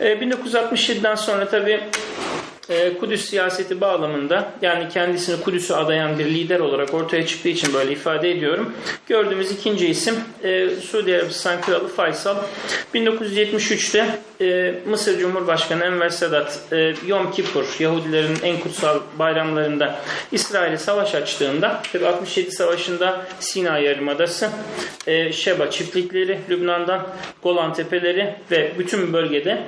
1967'den ee, sonra tabii e, Kudüs siyaseti bağlamında yani kendisini Kudüs'e adayan bir lider olarak ortaya çıktığı için böyle ifade ediyorum. Gördüğümüz ikinci isim e, Suudi Arabistan Kralı Faysal. 1973'te e, Mısır Cumhurbaşkanı Enver Sedat e, Yom Kippur Yahudilerin en kutsal bayramlarında İsrail'e savaş açtığında tabi 67 Savaşı'nda Sina Yarımadası, e, Şeba çiftlikleri, Lübnan'dan Golan Tepeleri ve bütün bölgede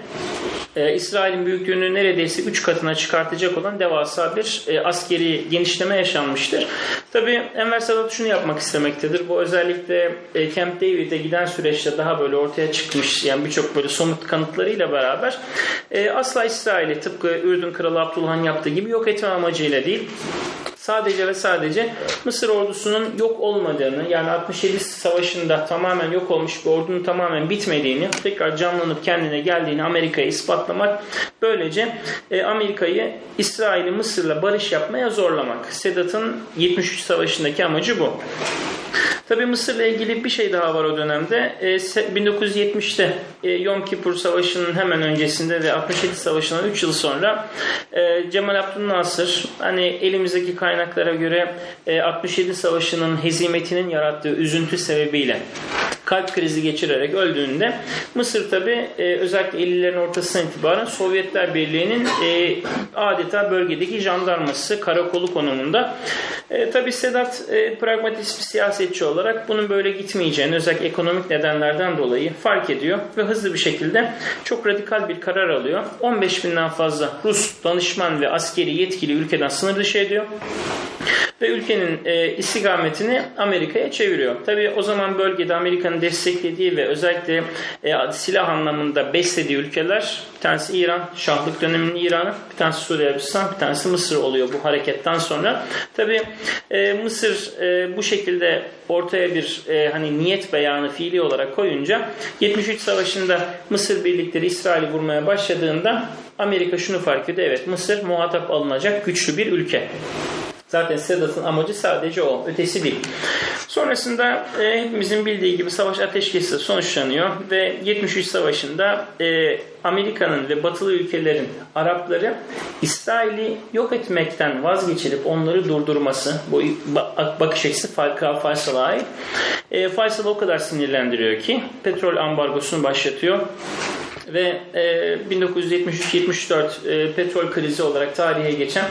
e, İsrail'in büyüklüğünü neredeyse 3 katına çıkartacak olan devasa bir e, askeri genişleme yaşanmıştır. Tabi Enver Sadat şunu yapmak istemektedir. Bu özellikle e, Camp David'e giden süreçte daha böyle ortaya çıkmış yani birçok böyle somut kanıtlarıyla beraber e, asla İsrail'i tıpkı Ürdün Kralı Abdülhan yaptığı gibi yok etme amacıyla değil sadece ve sadece Mısır ordusunun yok olmadığını yani 67 savaşında tamamen yok olmuş bir ordunun tamamen bitmediğini tekrar canlanıp kendine geldiğini Amerika'ya ispatlamak böylece e, Amerika'yı İsrail'i Mısır'la barış yapmaya zorlamak. Sedat'ın 73 savaşındaki amacı bu. Tabi Mısır'la ilgili bir şey daha var o dönemde. E, 1970'te e, Yom Kippur Savaşı'nın hemen öncesinde ve 67 Savaşı'ndan 3 yıl sonra e, Cemal Abdülnasır hani elimizdeki kaynaklara göre e, 67 Savaşı'nın hezimetinin yarattığı üzüntü sebebiyle kalp krizi geçirerek öldüğünde Mısır tabi e, özellikle 50'lerin ortasından itibaren Sovyetler Birliği'nin e, adeta bölgedeki jandarması karakolu konumunda. E, tabi Sedat e, pragmatist bir siyasetçi olarak bunun böyle gitmeyeceğini özellikle ekonomik nedenlerden dolayı fark ediyor ve hızlı bir şekilde çok radikal bir karar alıyor. 15 binden fazla Rus danışman ve askeri yetkili ülkeden sınır dışı ediyor ve ülkenin e, istikametini Amerika'ya çeviriyor. Tabi o zaman bölgede Amerika'nın desteklediği ve özellikle e, silah anlamında beslediği ülkeler bir tanesi İran, Şahlık döneminin İran'ı, bir tanesi Suriye Arabistan, bir tanesi Mısır oluyor bu hareketten sonra. Tabi e, Mısır e, bu şekilde ortaya bir e, hani niyet beyanı fiili olarak koyunca 73 Savaşı'nda Mısır birlikleri İsrail'i vurmaya başladığında Amerika şunu fark ediyor. Evet Mısır muhatap alınacak güçlü bir ülke. Zaten Sedat'ın amacı sadece o. Ötesi değil. Sonrasında e, hepimizin bildiği gibi savaş ateşkesi sonuçlanıyor ve 73 Savaşı'nda e, Amerika'nın ve batılı ülkelerin Arapları İsrail'i yok etmekten vazgeçirip onları durdurması bu bakış açısı Kral Faysal'a ait. E, Faysal o kadar sinirlendiriyor ki petrol ambargosunu başlatıyor ve e, 1973-74 e, petrol krizi olarak tarihe geçen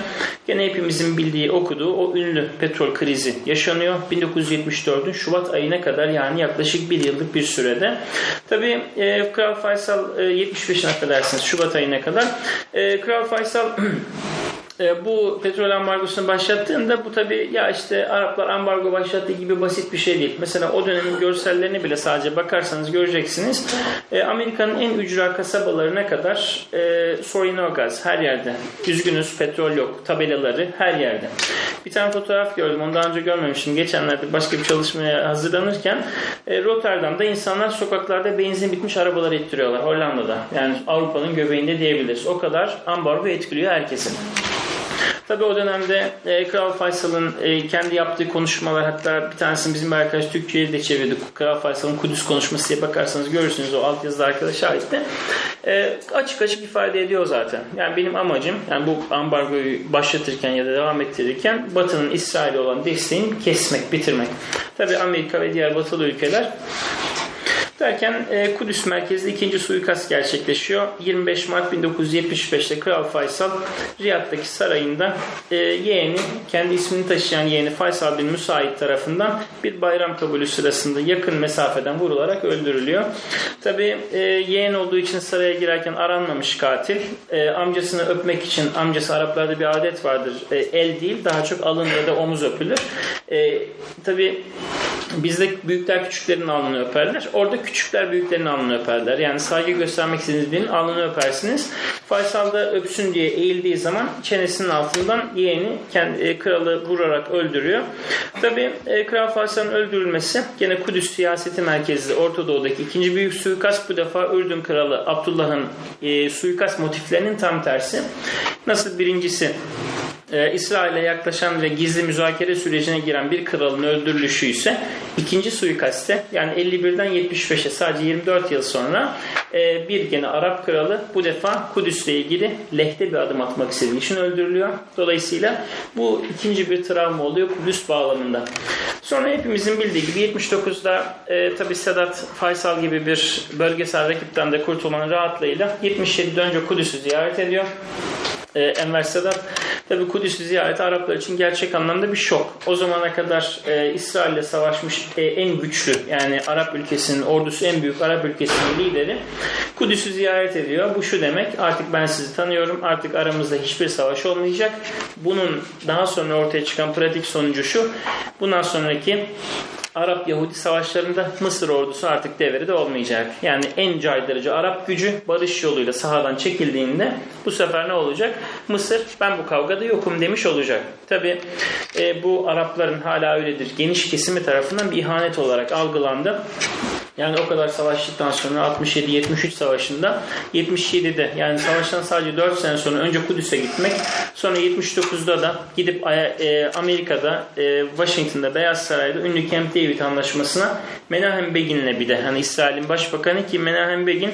gene hepimizin bildiği okuduğu o ünlü petrol krizi yaşanıyor. 1974'ün Şubat ayına kadar yani yaklaşık bir yıllık bir sürede. Tabi e, Kral Faysal e, 75'in affedersiniz Şubat ayına kadar. E, Kral Faysal e, bu petrol ambargosunu başlattığında bu tabi ya işte Araplar ambargo başlattığı gibi basit bir şey değil. Mesela o dönemin görsellerine bile sadece bakarsanız göreceksiniz. E, Amerika'nın en ücra kasabalarına kadar e, soy no gaz her yerde. Üzgünüz petrol yok tabelaları her yerde. Bir tane fotoğraf gördüm. Onu daha önce görmemiştim. Geçenlerde başka bir çalışmaya hazırlanırken e, Rotterdam'da insanlar sokaklarda benzin bitmiş arabalar ettiriyorlar. Hollanda'da. Yani Avrupa'nın göbeğinde diyebiliriz. O kadar ambargo etkiliyor herkesin. Tabii o dönemde e, Kral Faysal'ın e, kendi yaptığı konuşmalar hatta bir tanesini bizim arkadaş Türkçe'ye de çevirdi. Kral Faysal'ın Kudüs konuşması diye bakarsanız görürsünüz o altyazıda arkadaş aitte. E, açık açık ifade ediyor zaten. Yani benim amacım yani bu ambargoyu başlatırken ya da devam ettirirken Batı'nın İsrail'e olan desteğini kesmek, bitirmek. Tabii Amerika ve diğer batılı ülkeler Derken e, Kudüs merkezli ikinci suikast gerçekleşiyor. 25 Mart 1975'te Kral Faysal Riyad'daki sarayında e, yeğeni, kendi ismini taşıyan yeğeni Faysal bin Müsait tarafından bir bayram kabulü sırasında yakın mesafeden vurularak öldürülüyor. Tabi e, yeğen olduğu için saraya girerken aranmamış katil. E, amcasını öpmek için, amcası Araplarda bir adet vardır. E, el değil, daha çok alın ya da omuz öpülür. E, Tabi Bizde büyükler küçüklerin alnını öperler. Orada küçükler büyüklerin alnını öperler. Yani saygı göstermek istediğiniz birinin alnını öpersiniz. Faysal da öpsün diye eğildiği zaman çenesinin altından yeğeni kendi, e, kralı vurarak öldürüyor. Tabi e, Kral Faysal'ın öldürülmesi gene Kudüs siyaseti merkezli Orta Doğu'daki ikinci büyük suikast bu defa Ürdün Kralı Abdullah'ın e, suikast motiflerinin tam tersi. Nasıl birincisi e, İsrail'e yaklaşan ve gizli müzakere sürecine giren bir kralın öldürülüşü ise ikinci suikaste yani 51'den 75'e sadece 24 yıl sonra e, bir gene Arap kralı bu defa Kudüs'le ilgili lehte bir adım atmak istediği için öldürülüyor. Dolayısıyla bu ikinci bir travma oluyor Kudüs bağlamında. Sonra hepimizin bildiği gibi 79'da e, tabi Sedat Faysal gibi bir bölgesel rakipten de kurtulan rahatlığıyla 77'de önce Kudüs'ü ziyaret ediyor e, Enver Sedat. Tabi Kudüs'ü ziyareti Araplar için gerçek anlamda bir şok. O zamana kadar e, İsrail'le savaşmış e, en güçlü yani Arap ülkesinin ordusu en büyük Arap ülkesinin lideri Kudüs'ü ziyaret ediyor. Bu şu demek artık ben sizi tanıyorum artık aramızda hiçbir savaş olmayacak. Bunun daha sonra ortaya çıkan pratik sonucu şu bundan sonraki Arap-Yahudi savaşlarında Mısır ordusu artık devrede olmayacak. Yani en caydırıcı Arap gücü barış yoluyla sahadan çekildiğinde bu sefer ne olacak? Mısır ben bu kavgada yokum demiş olacak. Tabi e, bu Arapların hala öyledir. Geniş kesimi tarafından bir ihanet olarak algılandı. Yani o kadar savaştıktan sonra 67-73 savaşında 77'de yani savaştan sadece 4 sene sonra önce Kudüs'e gitmek sonra 79'da da gidip e, Amerika'da e, Washington'da Beyaz Saray'da ünlü Camp David anlaşmasına Menahem Begin'le bir de hani İsrail'in başbakanı ki Menahem Begin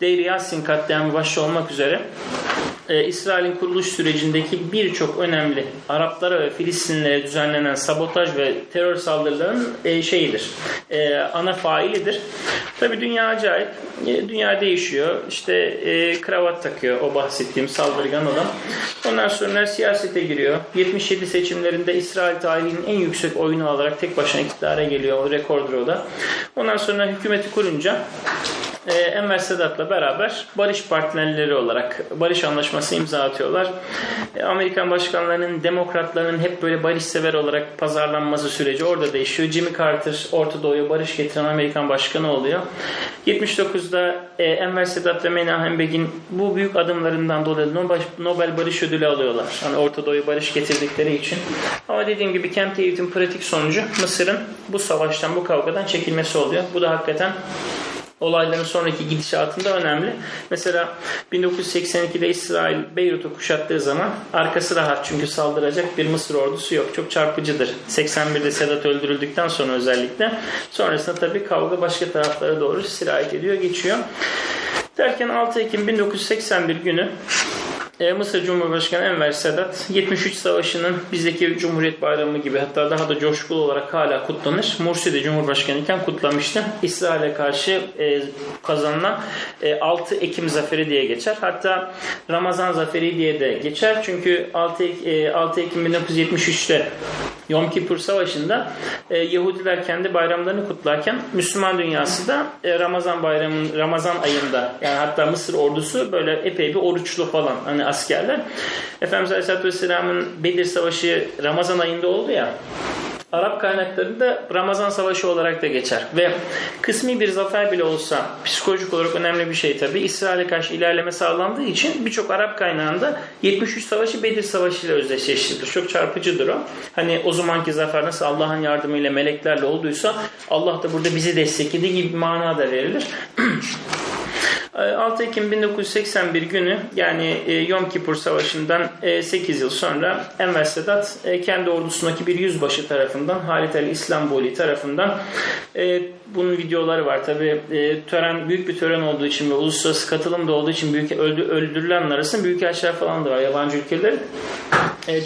Deir Yassin katliamı başta olmak üzere e, İsrail'in kuruluş sürecindeki birçok önemli Araplara ve Filistinlere düzenlenen sabotaj ve terör saldırılarının e, şeyidir. E, ana failidir. Tabi dünya acayip. E, dünya değişiyor. İşte e, kravat takıyor o bahsettiğim saldırgan adam. Ondan sonra siyasete giriyor. 77 seçimlerinde İsrail tarihinin en yüksek oyunu alarak tek başına iktidara geliyor. O rekordur o da. Ondan sonra hükümeti kurunca e, Enver Sedat'la beraber barış partnerleri olarak barış anlaşması imza atıyorlar. E, Amerikan başkanlarının, demokratlarının hep böyle barış sever olarak pazarlanması süreci orada değişiyor. Jimmy Carter Orta Doğu'ya barış getiren Amerikan başkanı oluyor. 79'da e, Enver Sedat ve Menahem Begin bu büyük adımlarından dolayı Nobel, Nobel Barış Ödülü alıyorlar. Hani Orta Doğu'ya barış getirdikleri için. Ama dediğim gibi Camp David'in pratik sonucu Mısır'ın bu savaştan, bu kavgadan çekilmesi oluyor. Bu da hakikaten olayların sonraki gidişatında önemli. Mesela 1982'de İsrail Beyrut'u kuşattığı zaman arkası rahat çünkü saldıracak bir Mısır ordusu yok. Çok çarpıcıdır. 81'de Sedat öldürüldükten sonra özellikle. Sonrasında tabii kavga başka taraflara doğru sirayet ediyor, geçiyor. Derken 6 Ekim 1981 günü e, Mısır Cumhurbaşkanı Enver Sedat 73 Savaşı'nın bizdeki Cumhuriyet Bayramı gibi hatta daha da coşkulu olarak hala kutlanır. Mursi de Cumhurbaşkanı iken kutlamıştı. İsrail'e karşı e, kazanılan e, 6 Ekim Zaferi diye geçer. Hatta Ramazan Zaferi diye de geçer. Çünkü 6, e, 6 Ekim 1973'te Yom Kippur Savaşı'nda e, Yahudiler kendi bayramlarını kutlarken Müslüman dünyası da e, Ramazan bayramının Ramazan ayında yani hatta Mısır ordusu böyle epey bir oruçlu falan hani askerler. Efendimiz Aleyhisselatü Vesselam'ın Bedir Savaşı Ramazan ayında oldu ya Arap kaynaklarında Ramazan Savaşı olarak da geçer. Ve kısmi bir zafer bile olsa psikolojik olarak önemli bir şey tabi. İsrail'e karşı ilerleme sağlandığı için birçok Arap kaynağında 73 Savaşı Bedir Savaşı ile özdeşleştirilir. Çok çarpıcıdır o. Hani o zamanki zafer nasıl Allah'ın yardımıyla meleklerle olduysa Allah da burada bizi desteklediği gibi bir mana da verilir. 6 Ekim 1981 günü yani e, Yom Kippur Savaşı'ndan 8 yıl sonra Enver Sedat kendi ordusundaki bir yüzbaşı tarafından Halit el İslamboli tarafından bunun videoları var. Tabi tören büyük bir tören olduğu için ve uluslararası katılım da olduğu için büyük öldü, öldürülen arasında büyük elçiler falan da var yabancı ülkelerin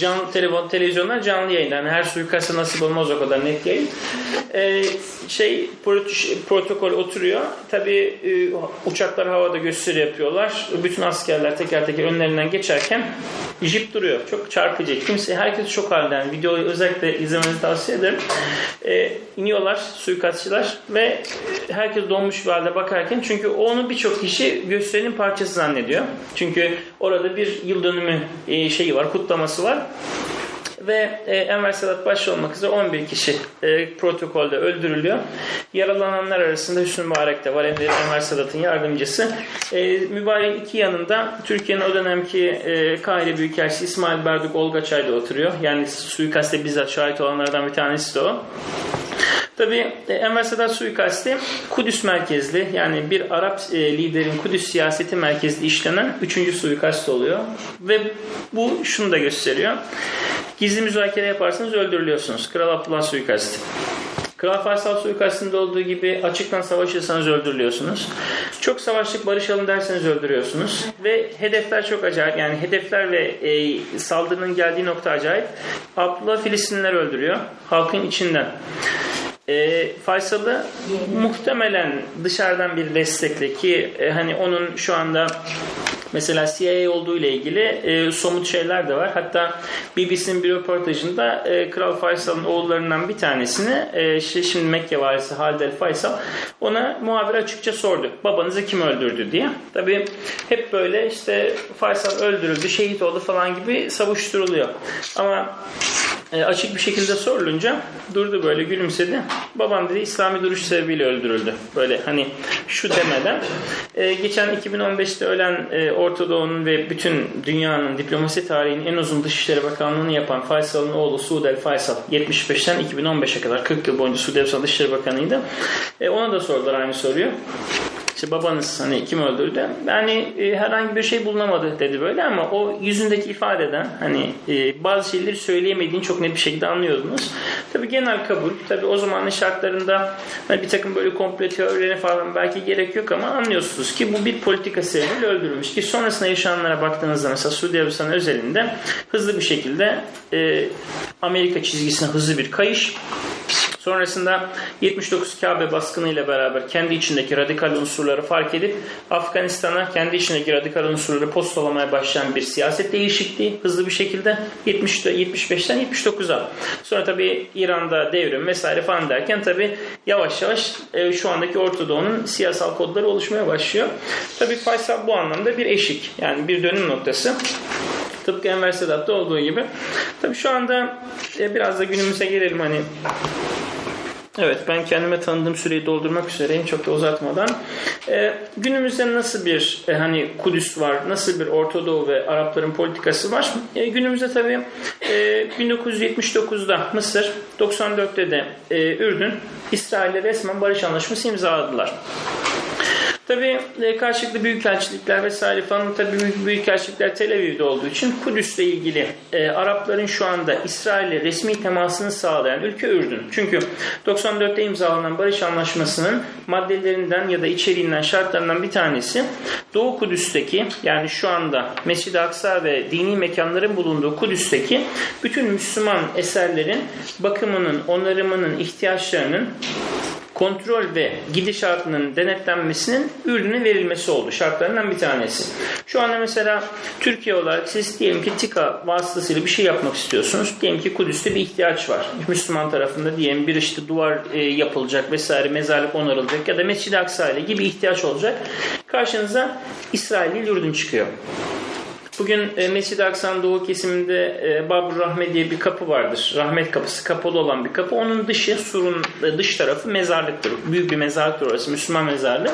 canlı telefon televizyonlar canlı yayın. Yani her suikasta nasip olmaz o kadar net yayın. Şey protokol oturuyor. Tabi uçaklar havada gösteri yapıyorlar. Bütün askerler teker teker önlerinden geçerken jip duruyor. Çok çarpıcı. Kimse herkes çok halde. Yani videoyu özellikle izlemenizi tavsiye ederim. E, iniyorlar suikastçılar ve herkes donmuş bir halde bakarken çünkü onu birçok kişi gösterinin parçası zannediyor. Çünkü orada bir yıl dönümü e, şeyi var, kutlaması var ve e, Enver Sedat başta olmak üzere 11 kişi e, protokolde öldürülüyor. Yaralananlar arasında Hüsnü Mübarek de var. Enver Sedat'ın yardımcısı. E, mübarek iki yanında Türkiye'nin o dönemki e, Kahire Büyükelçisi İsmail Berduk Olgaçay da oturuyor. Yani suikaste bizzat şahit olanlardan bir tanesi de o. Tabi e, Enver suikasti Kudüs merkezli yani bir Arap e, liderin Kudüs siyaseti merkezli işlenen üçüncü suikast oluyor. Ve bu şunu da gösteriyor. Gizli müzakere yaparsanız öldürülüyorsunuz. Kral Abdullah suikasti. Kral Faysal suikastinde olduğu gibi açıktan savaşırsanız öldürülüyorsunuz. Çok savaştık barışalım derseniz öldürüyorsunuz. Ve hedefler çok acayip. Yani hedefler ve e, saldırının geldiği nokta acayip. Abdullah Filistinliler öldürüyor. Halkın içinden. E, Faysal'ı muhtemelen dışarıdan bir destekle ki e, hani onun şu anda Mesela CIA olduğu ile ilgili e, somut şeyler de var. Hatta BBC'nin bir röportajında e, Kral Faysal'ın oğullarından bir tanesini e, şimdi Mekke valisi Halid Faysal ona muhabir açıkça sordu. Babanızı kim öldürdü diye. Tabi hep böyle işte Faysal öldürüldü, şehit oldu falan gibi savuşturuluyor. Ama e, açık bir şekilde sorulunca durdu böyle gülümsedi. Babam dedi İslami duruş sebebiyle öldürüldü. Böyle hani şu demeden. E, geçen 2015'te ölen e, Orta Doğu'nun ve bütün dünyanın diplomasi tarihinin en uzun Dışişleri Bakanlığı'nı yapan Faysal'ın oğlu Suud El Faysal 75'ten 2015'e kadar 40 yıl boyunca Suudi Arabistan Dışişleri Bakanı'ydı. E, ona da sordular aynı soruyu işte babanız hani kim öldürdü? Yani e, herhangi bir şey bulunamadı dedi böyle ama o yüzündeki ifadeden hani e, bazı şeyleri söyleyemediğini çok net bir şekilde anlıyordunuz. Tabi genel kabul. Tabi o zamanın şartlarında hani bir takım böyle komplo teorilerine falan belki gerek yok ama anlıyorsunuz ki bu bir politika sebebiyle öldürülmüş ki sonrasında yaşananlara baktığınızda mesela Suudi Arabistan özelinde hızlı bir şekilde e, Amerika çizgisine hızlı bir kayış Sonrasında 79 Kabe baskını ile beraber kendi içindeki radikal unsurları fark edip Afganistan'a kendi içindeki radikal unsurları postalamaya başlayan bir siyaset değişikliği hızlı bir şekilde 70, 75'ten 79'a. Sonra tabi İran'da devrim vesaire falan derken tabi yavaş yavaş e, şu andaki Orta Doğu'nun siyasal kodları oluşmaya başlıyor. Tabi Faysal bu anlamda bir eşik yani bir dönüm noktası. Tıpkı Enver Sedat'ta olduğu gibi. Tabi şu anda e, biraz da günümüze gelelim hani Evet ben kendime tanıdığım süreyi doldurmak üzereyim çok da uzatmadan. Ee, günümüzde nasıl bir e, hani Kudüs var, nasıl bir Orta Doğu ve Arapların politikası var? E, günümüzde tabii e, 1979'da Mısır, 94'te de e, Ürdün, İsrail'le resmen barış anlaşması imzaladılar. Tabi e, karşılıklı büyükelçilikler vesaire falan tabi büyük büyükelçilikler Tel Aviv'de olduğu için Kudüs'le ilgili e, Arapların şu anda İsrail'le resmi temasını sağlayan ülke Ürdün. Çünkü 94'te imzalanan barış anlaşmasının maddelerinden ya da içeriğinden şartlarından bir tanesi Doğu Kudüs'teki yani şu anda Mescid-i Aksa ve dini mekanların bulunduğu Kudüs'teki bütün Müslüman eserlerin bakımının, onarımının, ihtiyaçlarının kontrol ve gidişatının denetlenmesinin Ürdün'e verilmesi oldu. Şartlarından bir tanesi. Şu anda mesela Türkiye olarak siz diyelim ki TİKA vasıtasıyla bir şey yapmak istiyorsunuz. Diyelim ki Kudüs'te bir ihtiyaç var. Müslüman tarafında diyelim bir işte duvar e, yapılacak vesaire mezarlık onarılacak ya da Mescid-i Aksa ile gibi ihtiyaç olacak. Karşınıza İsrail'i Ürdün çıkıyor. Bugün e, Mescid-i Aksa'nın doğu kesiminde e, Babur Rahme diye bir kapı vardır. Rahmet kapısı kapalı olan bir kapı. Onun dışı surun e, dış tarafı mezarlıktır. Büyük bir mezarlıktır orası. Müslüman mezarlığı.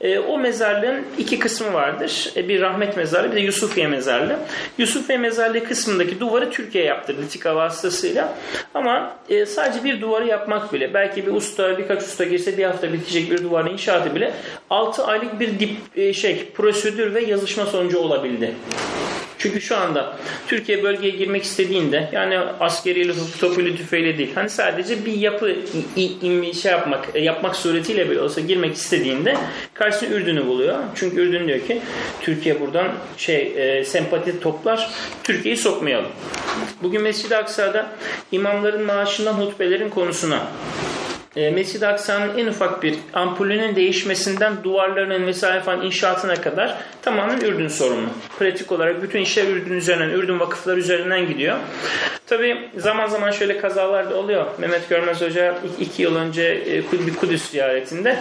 E, o mezarlığın iki kısmı vardır. Bir rahmet mezarlığı bir de Yusufiye mezarlığı. Yusufiye mezarlığı kısmındaki duvarı Türkiye yaptırdı TİKA vasıtasıyla. Ama sadece bir duvarı yapmak bile belki bir usta birkaç usta girse bir hafta bitecek bir duvarın inşaatı bile 6 aylık bir dip, e, şey prosedür ve yazışma sonucu olabildi. Çünkü şu anda Türkiye bölgeye girmek istediğinde yani askeriyle, topuyla, tüfeğiyle değil. Hani sadece bir yapı şey yapmak, e, yapmak suretiyle bile olsa girmek istediğinde karşısına Ürdün'ü buluyor. Çünkü Ürdün diyor ki Türkiye buradan şey e, sempati toplar. Türkiye'yi sokmayalım. Bugün Mescid-i Aksa'da imamların maaşından hutbelerin konusuna e, Mescid-i Aksa'nın en ufak bir ampulünün değişmesinden duvarlarının vesaire falan inşaatına kadar tamamen Ürdün sorumlu. Pratik olarak bütün işler Ürdün üzerinden, Ürdün vakıflar üzerinden gidiyor. Tabi zaman zaman şöyle kazalar da oluyor. Mehmet Görmez Hoca iki yıl önce e, bir Kudüs ziyaretinde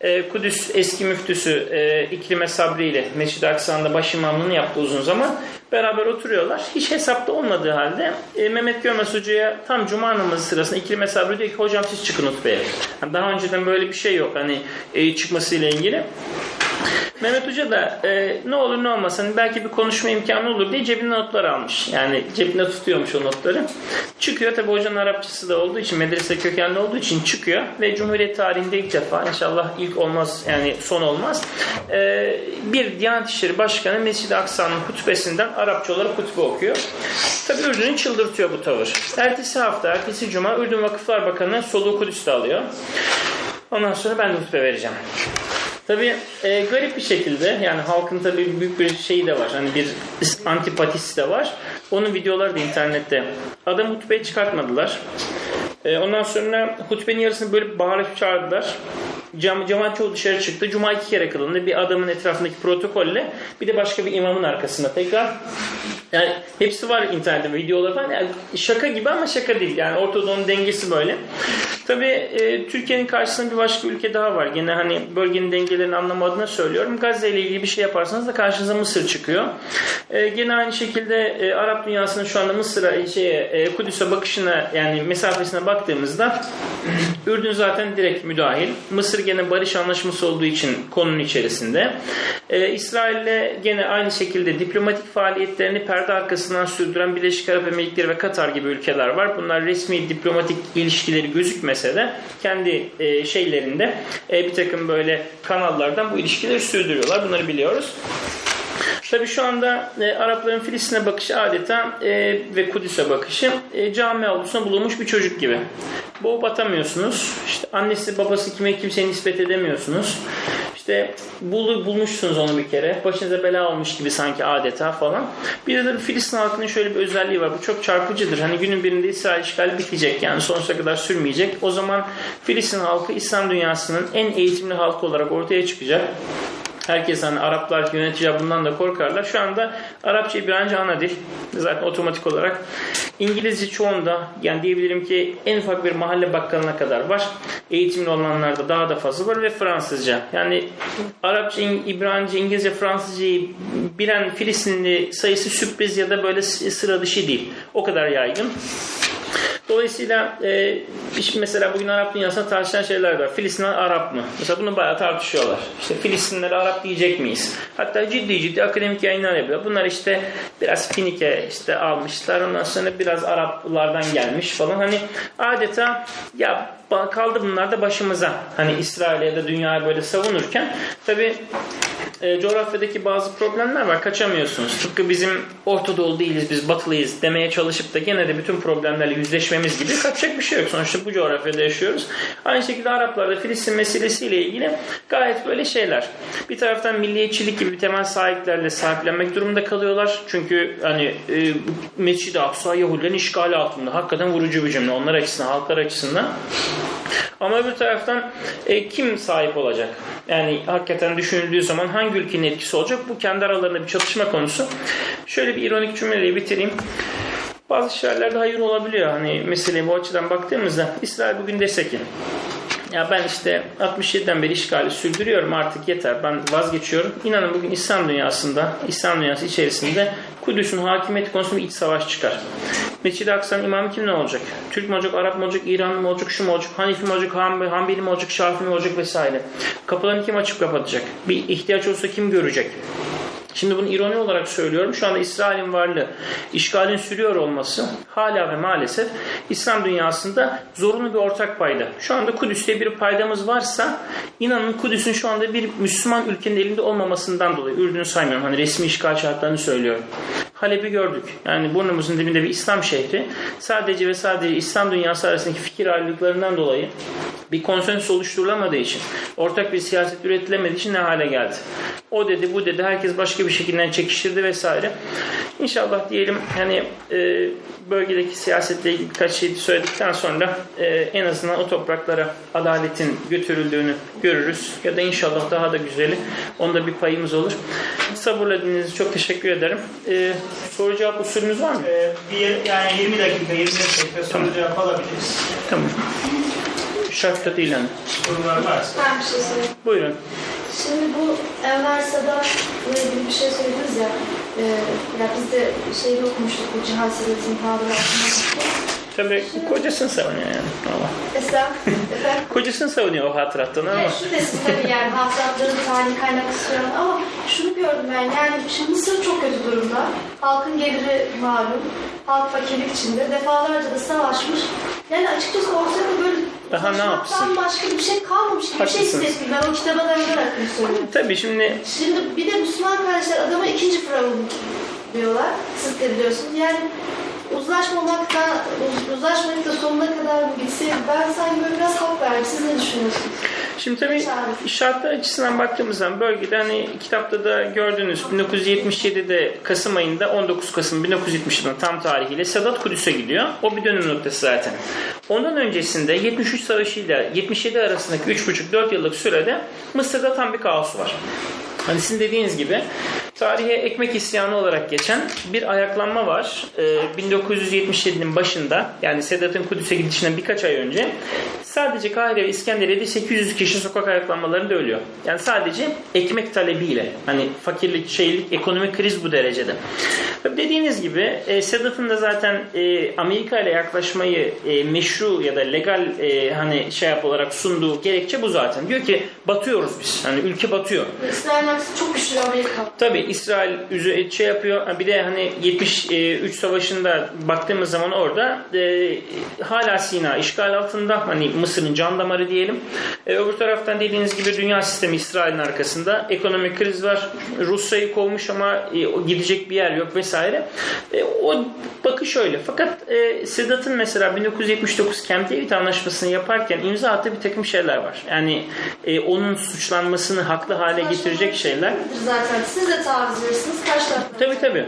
e, Kudüs eski müftüsü e, İkrime Sabri ile Mescid-i Aksa'nın baş imamlığını yaptı uzun zaman. Beraber oturuyorlar. Hiç hesapta olmadığı halde Mehmet Görmez Hoca'ya tam cuma namazı sırasında İkrime Sabri diyor ki hocam siz çıkın hutbeye. Yani daha önceden böyle bir şey yok hani çıkmasıyla ilgili. Mehmet Hoca da e, ne olur ne olmaz hani belki bir konuşma imkanı olur diye cebine notlar almış. Yani cebinde tutuyormuş o notları. Çıkıyor tabi hocanın Arapçası da olduğu için medrese kökenli olduğu için çıkıyor ve Cumhuriyet tarihinde ilk defa inşallah ilk olmaz yani son olmaz. E, bir Diyanet İşleri Başkanı Mescid-i Aksa'nın hutbesinden Arapça olarak hutbe okuyor. Tabi Ürdün'ü çıldırtıyor bu tavır. Ertesi hafta, ertesi cuma Ürdün Vakıflar Bakanı soluğu Kudüs'te alıyor. Ondan sonra ben de hutbe vereceğim. Tabii e, garip bir şekilde yani halkın tabii büyük bir şeyi de var. Hani bir antipatisi de var. Onun videoları da internette. Adam hutbeyi çıkartmadılar. E, ondan sonra hutbenin yarısını böyle bağırıp çağırdılar. Cam, cemaat çoğu dışarı çıktı. Cuma iki kere kılındı. Bir adamın etrafındaki protokolle bir de başka bir imamın arkasında tekrar. Yani hepsi var internette videolar falan. Yani şaka gibi ama şaka değil. Yani Orta dengesi böyle. Tabii e, Türkiye'nin karşısında bir başka ülke daha var. Gene hani bölgenin dengelerini anlamadığını söylüyorum. Gazze ile ilgili bir şey yaparsanız da karşınıza Mısır çıkıyor. E, gene aynı şekilde e, Arap dünyasının şu anda Mısır'a e, şeye e, Kudüs'e bakışına yani mesafesine baktığımızda Ürdün zaten direkt müdahil. Mısır gene barış anlaşması olduğu için konunun içerisinde. E, İsrail'le gene aynı şekilde diplomatik faaliyetlerini perde arkasından sürdüren Birleşik Arap Emirlikleri ve Katar gibi ülkeler var. Bunlar resmi diplomatik ilişkileri gözükmese de kendi e, şeylerinde e, bir takım böyle kanallardan bu ilişkileri sürdürüyorlar. Bunları biliyoruz. Tabi şu anda e, Arapların Filistin'e bakışı adeta e, ve Kudüs'e bakışı e, cami avlusuna bulunmuş bir çocuk gibi. Boğup atamıyorsunuz. İşte annesi babası kime kimseye nispet edemiyorsunuz. İşte bul, bulmuşsunuz onu bir kere. Başınıza bela olmuş gibi sanki adeta falan. Bir de Filistin halkının şöyle bir özelliği var. Bu çok çarpıcıdır. Hani günün birinde İsrail işgali bitecek. Yani sonsuza kadar sürmeyecek. O zaman Filistin halkı İslam dünyasının en eğitimli halkı olarak ortaya çıkacak. Herkes hani Araplar yöneticiler bundan da korkarlar. Şu anda Arapça İbranice ana dil. Zaten otomatik olarak. İngilizce çoğunda yani diyebilirim ki en ufak bir mahalle bakkalına kadar var. Eğitimli olanlarda daha da fazla var ve Fransızca. Yani Arapça, İbranice, İngilizce, Fransızcayı bilen Filistinli sayısı sürpriz ya da böyle sıra dışı değil. O kadar yaygın. Dolayısıyla e, mesela bugün Arap dünyasında tartışılan şeyler var. Filistinler Arap mı? Mesela bunu bayağı tartışıyorlar. İşte Filistinler Arap diyecek miyiz? Hatta ciddi ciddi akademik yayınlar yapıyor. Bunlar işte biraz Finike işte almışlar. Ondan sonra biraz Araplardan gelmiş falan. Hani adeta ya kaldı bunlar da başımıza. Hani İsrail'e ya da dünyayı böyle savunurken tabi e, coğrafyadaki bazı problemler var. Kaçamıyorsunuz. Tıpkı bizim Orta Doğu değiliz, biz Batılıyız demeye çalışıp da gene de bütün problemlerle yüzleşmemiz gibi kaçacak bir şey yok. Sonuçta bu coğrafyada yaşıyoruz. Aynı şekilde Araplarda Filistin meselesiyle ilgili gayet böyle şeyler. Bir taraftan milliyetçilik gibi temel sahiplerle sahiplenmek durumunda kalıyorlar. Çünkü hani e, Mescid-i Aksa Yahudilerin işgali altında. Hakikaten vurucu bir cümle. Onlar açısından, halklar açısından. Ama öbür taraftan e, kim sahip olacak? Yani hakikaten düşünüldüğü zaman hangi ülkenin etkisi olacak? Bu kendi aralarında bir çatışma konusu. Şöyle bir ironik cümleyle bitireyim. Bazı şeylerde hayır olabiliyor. Hani meseleye bu açıdan baktığımızda İsrail bugün dese ki ya ben işte 67'den beri işgali sürdürüyorum artık yeter ben vazgeçiyorum. İnanın bugün İslam dünyasında, İslam dünyası içerisinde Kudüs'ün hakimiyeti konusunda iç savaş çıkar. Mescid-i Aksa'nın imamı kim ne olacak? Türk mü olacak, Arap mı olacak, İranlı mı olacak, şu mu olacak, Hanifi mi olacak, Hanbeli mi olacak, Şafii mi olacak vesaire. Kapılarını kim açıp kapatacak? Bir ihtiyaç olsa kim görecek? Şimdi bunu ironi olarak söylüyorum. Şu anda İsrail'in varlığı, işgalin sürüyor olması hala ve maalesef İslam dünyasında zorunlu bir ortak payda. Şu anda Kudüs'te bir paydamız varsa inanın Kudüs'ün şu anda bir Müslüman ülkenin elinde olmamasından dolayı Ürdün'ü saymıyorum. Hani resmi işgal şartlarını söylüyorum. Halep'i gördük. Yani burnumuzun dibinde bir İslam şehri. Sadece ve sadece İslam dünyası arasındaki fikir ayrılıklarından dolayı bir konsensüs oluşturulamadığı için, ortak bir siyaset üretilemediği için ne hale geldi? O dedi, bu dedi, herkes başka bir şekilde çekiştirdi vesaire. İnşallah diyelim hani e, bölgedeki siyasetle ilgili birkaç şey söyledikten sonra e, en azından o topraklara adaletin götürüldüğünü görürüz. Ya da inşallah daha da güzeli. Onda bir payımız olur. Sabırla dinlediğiniz için çok teşekkür ederim. E, soru cevap usulümüz var mı? Ee, bir yani 20 dakika 25 dakika soru cevap alabiliriz. Tamam. Şartta değil yani. Sorular varsa. Ben bir şey söyleyeyim. Buyurun. Şimdi bu Enver Sadat'la ilgili bir şey söylediniz ya. E, ya biz de şeyde okumuştuk bu Cihan Sadat'ın hatıratını. Tabii kocasını savunuyor yani. Allah. Kocasını savunuyor o hatırattan ama. Ya şu desin tabii yani hatıratların tarihi kaynak istiyorum ama şunu gördüm ben yani şimdi Mısır çok kötü durumda. Halkın geliri malum. Halk fakirlik içinde. Defalarca da savaşmış. Yani açıkçası ortada böyle Daha ne yapsın? başka bir şey kalmamış gibi bir şey hissettim. Ben o kitaba dayanarak söylüyorum. Tabii şimdi Şimdi bir de Müslüman kardeşler adama ikinci firavun diyorlar. Siz de biliyorsunuz. Yani uzlaşmamaktan, uz- uzlaşmayıp da sonuna kadar mı ben sanki böyle biraz hak verdim. Siz ne düşünüyorsunuz? Şimdi tabii şartlar açısından baktığımız zaman bölgede hani kitapta da gördüğünüz 1977'de Kasım ayında 19 Kasım 1977'den tam tarihiyle Sedat Kudüs'e gidiyor. O bir dönüm noktası zaten. Ondan öncesinde 73 Savaşı ile 77 arasındaki 3,5-4 yıllık sürede Mısır'da tam bir kaos var. Hani sizin dediğiniz gibi tarihe ekmek isyanı olarak geçen bir ayaklanma var. Ee, 1977'nin başında yani Sedat'ın Kudüs'e gidişinden birkaç ay önce sadece Kahire ve İskenderiye'de 800 kişi sokak ayaklanmalarında ölüyor. Yani sadece ekmek talebiyle hani fakirlik, şeylik, ekonomik kriz bu derecede. Dediğiniz gibi e, Sedat'ın da zaten e, Amerika ile yaklaşmayı e, meşru ya da legal e, hani şey yap olarak sunduğu gerekçe bu zaten. Diyor ki batıyoruz biz. Hani ülke batıyor. İsrail çok güçlü Amerika. Tabi İsrail üzü- şey yapıyor. Bir de hani 73 savaşında baktığımız zaman orada e, hala Sina işgal altında. Hani Mısır'ın can damarı diyelim. E, öbür taraftan dediğiniz gibi dünya sistemi İsrail'in arkasında. Ekonomik kriz var. Rusya'yı kovmuş ama e, gidecek bir yer yok vesaire. E, o bakış öyle. Fakat e, Sedat'ın mesela 1979 Camp David anlaşmasını yaparken imza attığı bir takım şeyler var. Yani e, onun suçlanmasını haklı hale getirecek şeyler. Zaten siz de taviz verirsiniz. Kaç dakika? Tabii tabii.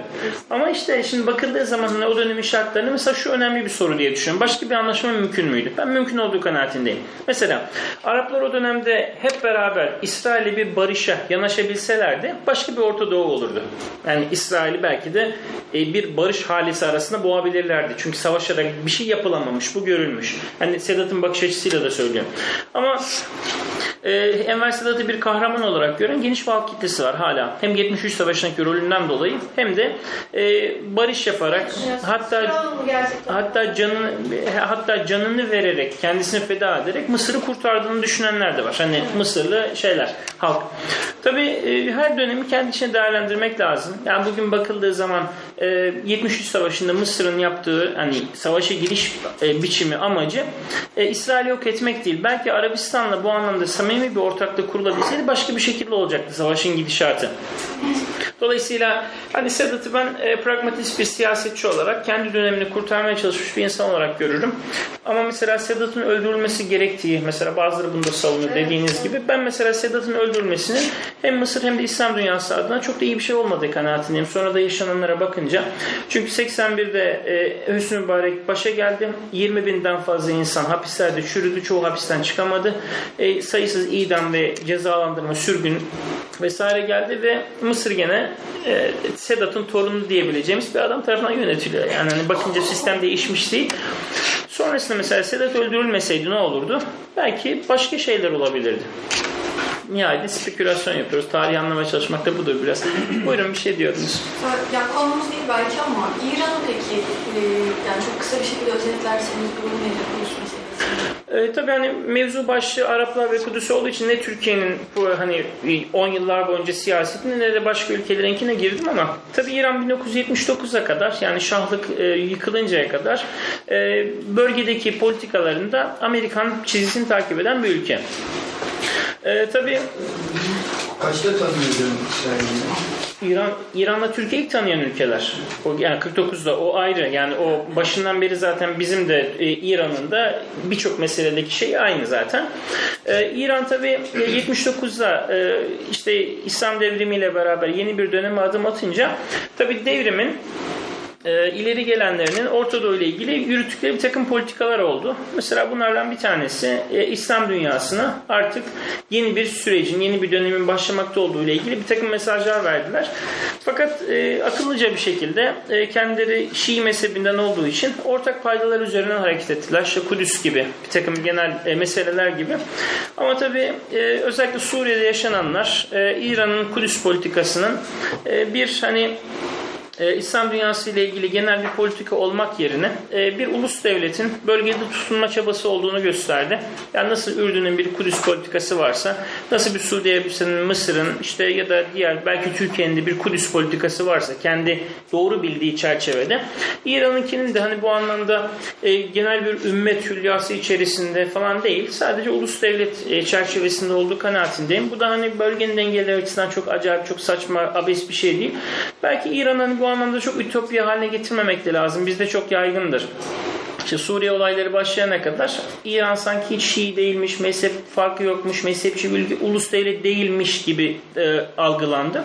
Ama işte şimdi bakıldığı zaman hani o dönemin şartlarını mesela şu önemli bir soru diye düşünüyorum. Başka bir anlaşma mümkün müydü? Ben mümkün olduğu kanaatindeyim. Mesela Araplar o dönemde hep beraber İsrail'le bir barışa yanaşabilselerdi başka bir Orta Doğu olurdu. Yani İsrail'i belki de e, bir barış halisi arasında boğabilirlerdi. Çünkü savaşarak bir şey yapılamamış. Bu görülmüş. Hani Sedat'ın bakış açısıyla da söylüyorum. Ama e, Enver Sedat'ı bir kahraman olarak gören geniş bir halk kitlesi var hala. Hem 73 Savaşı'ndaki rolünden dolayı hem de e, barış yaparak hatta hatta canını hatta canını vererek kendisini feda ederek Mısır'ı kurtardığını düşünenler de var. Hani Mısırlı şeyler halk. Tabi her dönemi kendi içine değerlendirmek lazım. Yani bugün bakıldığı zaman e, 73 Savaşı'nda Mısır'ın yaptığı hani savaşa giriş e, biçimi amacı e, İsrail'i yok etmek değil. Belki Arabistan'la bu anlamda samimi bir ortaklık kurulabilseydi başka bir şekilde olacaktı savaşın gidişatı. Dolayısıyla hani Sedat'ı ben e, pragmatist bir siyasetçi olarak kendi dönemini kurtarmaya çalışmış bir insan olarak görürüm. Ama mesela Sedat'ın öldürülmesi gerektiği, mesela bazıları bunu da savunuyor dediğiniz gibi. Ben mesela Sedat'ın öldürülmesinin hem Mısır hem de İslam dünyası adına çok da iyi bir şey olmadığı kanaatindeyim. Sonra da yaşananlara bakınca. Çünkü 81'de e, Hüsnü Mübarek başa geldi. 20 binden fazla insan hapislerde çürüdü. Çoğu hapisten çıkamadı. E, sayısız idam ve cezalandırma, sürgün vesaire geldi ve Mısır gene e, Sedat'ın torunu diyebileceğimiz bir adam tarafından yönetiliyor. Yani hani bakınca sistem değişmiş değil. Sonrasında mesela Sedat öldürülmeseydi ne olurdu? Belki başka şeyler olabilirdi. Nihayet spekülasyon yapıyoruz. Tarihi anlamaya çalışmak da budur biraz. Buyurun bir şey diyordunuz. Ya konumuz değil belki ama İran'ın peki e, yani çok kısa bir şekilde özetlerseniz durum nedir meselesi? E, tabii hani mevzu başlığı Araplar ve Kudüs olduğu için ne Türkiye'nin bu hani 10 yıllar boyunca siyasetine ne de başka ülkelerinkine girdim ama tabii İran 1979'a kadar yani şahlık e, yıkılıncaya kadar e, bölgedeki politikalarında Amerikan çizgisini takip eden bir ülke. E, tabii Kaçta tanıyordun İsrail'i? İran İran'la Türkiye ilk tanıyan ülkeler. O yani 49'da o ayrı. Yani o başından beri zaten bizim de e, İran'ın da birçok meseledeki şey aynı zaten. E, İran tabii e, 79'da e, işte İslam devrimiyle beraber yeni bir döneme adım atınca tabii devrimin e, ileri gelenlerinin Orta Doğu ile ilgili yürüttükleri bir takım politikalar oldu. Mesela bunlardan bir tanesi e, İslam dünyasına artık yeni bir sürecin, yeni bir dönemin başlamakta olduğu ile ilgili bir takım mesajlar verdiler. Fakat e, akıllıca bir şekilde e, kendileri Şii mezhebinden olduğu için ortak paydalar üzerinden hareket ettiler. İşte Kudüs gibi bir takım genel e, meseleler gibi. Ama tabii e, özellikle Suriye'de yaşananlar e, İran'ın Kudüs politikasının e, bir hani e, İslam dünyası ile ilgili genel bir politika olmak yerine e, bir ulus devletin bölgede tutunma çabası olduğunu gösterdi. Yani nasıl Ürdün'ün bir Kudüs politikası varsa, nasıl bir Suudi Arabistan'ın, Mısır'ın işte ya da diğer belki Türkiye'nin de bir Kudüs politikası varsa kendi doğru bildiği çerçevede İran'ınkinin de hani bu anlamda e, genel bir ümmet hülyası içerisinde falan değil. Sadece ulus devlet e, çerçevesinde olduğu kanaatindeyim. Bu da hani bölgenin dengeleri açısından çok acayip, çok saçma, abes bir şey değil. Belki İran'ın bu anlamda çok ütopya haline getirmemek de lazım. Bizde çok yaygındır. İşte Suriye olayları başlayana kadar İran sanki hiç Şii değilmiş, mezhep farkı yokmuş, mezhepçi bir ulus devlet değilmiş gibi e, algılandı.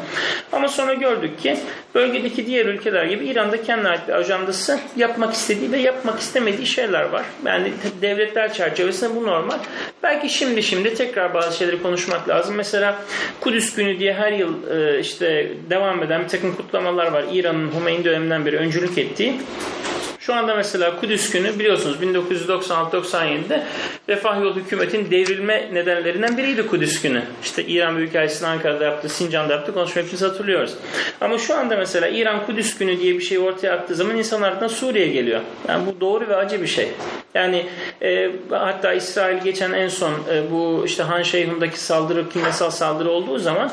Ama sonra gördük ki bölgedeki diğer ülkeler gibi İran'da kendine ait bir ajandası yapmak istediği ve yapmak istemediği şeyler var. Yani devletler çerçevesinde bu normal. Belki şimdi şimdi tekrar bazı şeyleri konuşmak lazım. Mesela Kudüs günü diye her yıl e, işte devam eden bir takım kutlamalar var. İran'ın Hümeyni döneminden beri öncülük ettiği. Şu anda mesela Kudüs günü biliyorsunuz 1996-97'de Refah Yolu hükümetin devrilme nedenlerinden biriydi Kudüs günü. İşte İran Büyükelçisi'nin Ankara'da yaptığı, Sincan'da yaptığı konuşma hepimiz hatırlıyoruz. Ama şu anda mesela İran Kudüs günü diye bir şey ortaya attığı zaman insanlardan Suriye geliyor. Yani bu doğru ve acı bir şey. Yani e, hatta İsrail geçen en son e, bu işte Han Şeyhun'daki saldırı, kimyasal saldırı olduğu zaman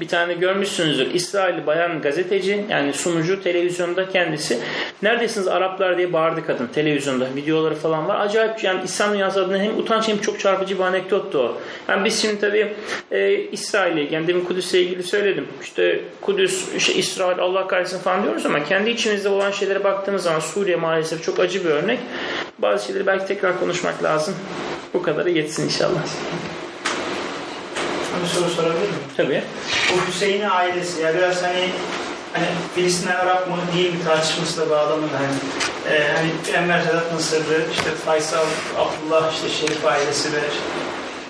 bir tane görmüşsünüzdür. İsrail bayan gazeteci yani sunucu televizyonda kendisi neredesiniz Araplar diye bağırdı kadın televizyonda. Videoları falan var. Acayip yani İslam dünyası adına hem utanç hem çok çarpıcı bir anekdottu o. Yani biz şimdi tabii e, İsrail'e yani demin Kudüs'le ilgili söyledim. İşte Kudüs, işte İsrail Allah kahretsin falan diyoruz ama kendi içimizde olan şeylere baktığımız zaman Suriye maalesef çok acı bir örnek. Bazı şeyleri belki tekrar konuşmak lazım. Bu kadarı yetsin inşallah. Bir soru sorabilir miyim? Tabii. Bu Hüseyin'in ailesi ya biraz hani hani Filistinler Arap mı değil mi tartışması da bağlamında hani e, hani Enver Sedat Mısırlı işte Faysal Abdullah işte Şerif ailesi ve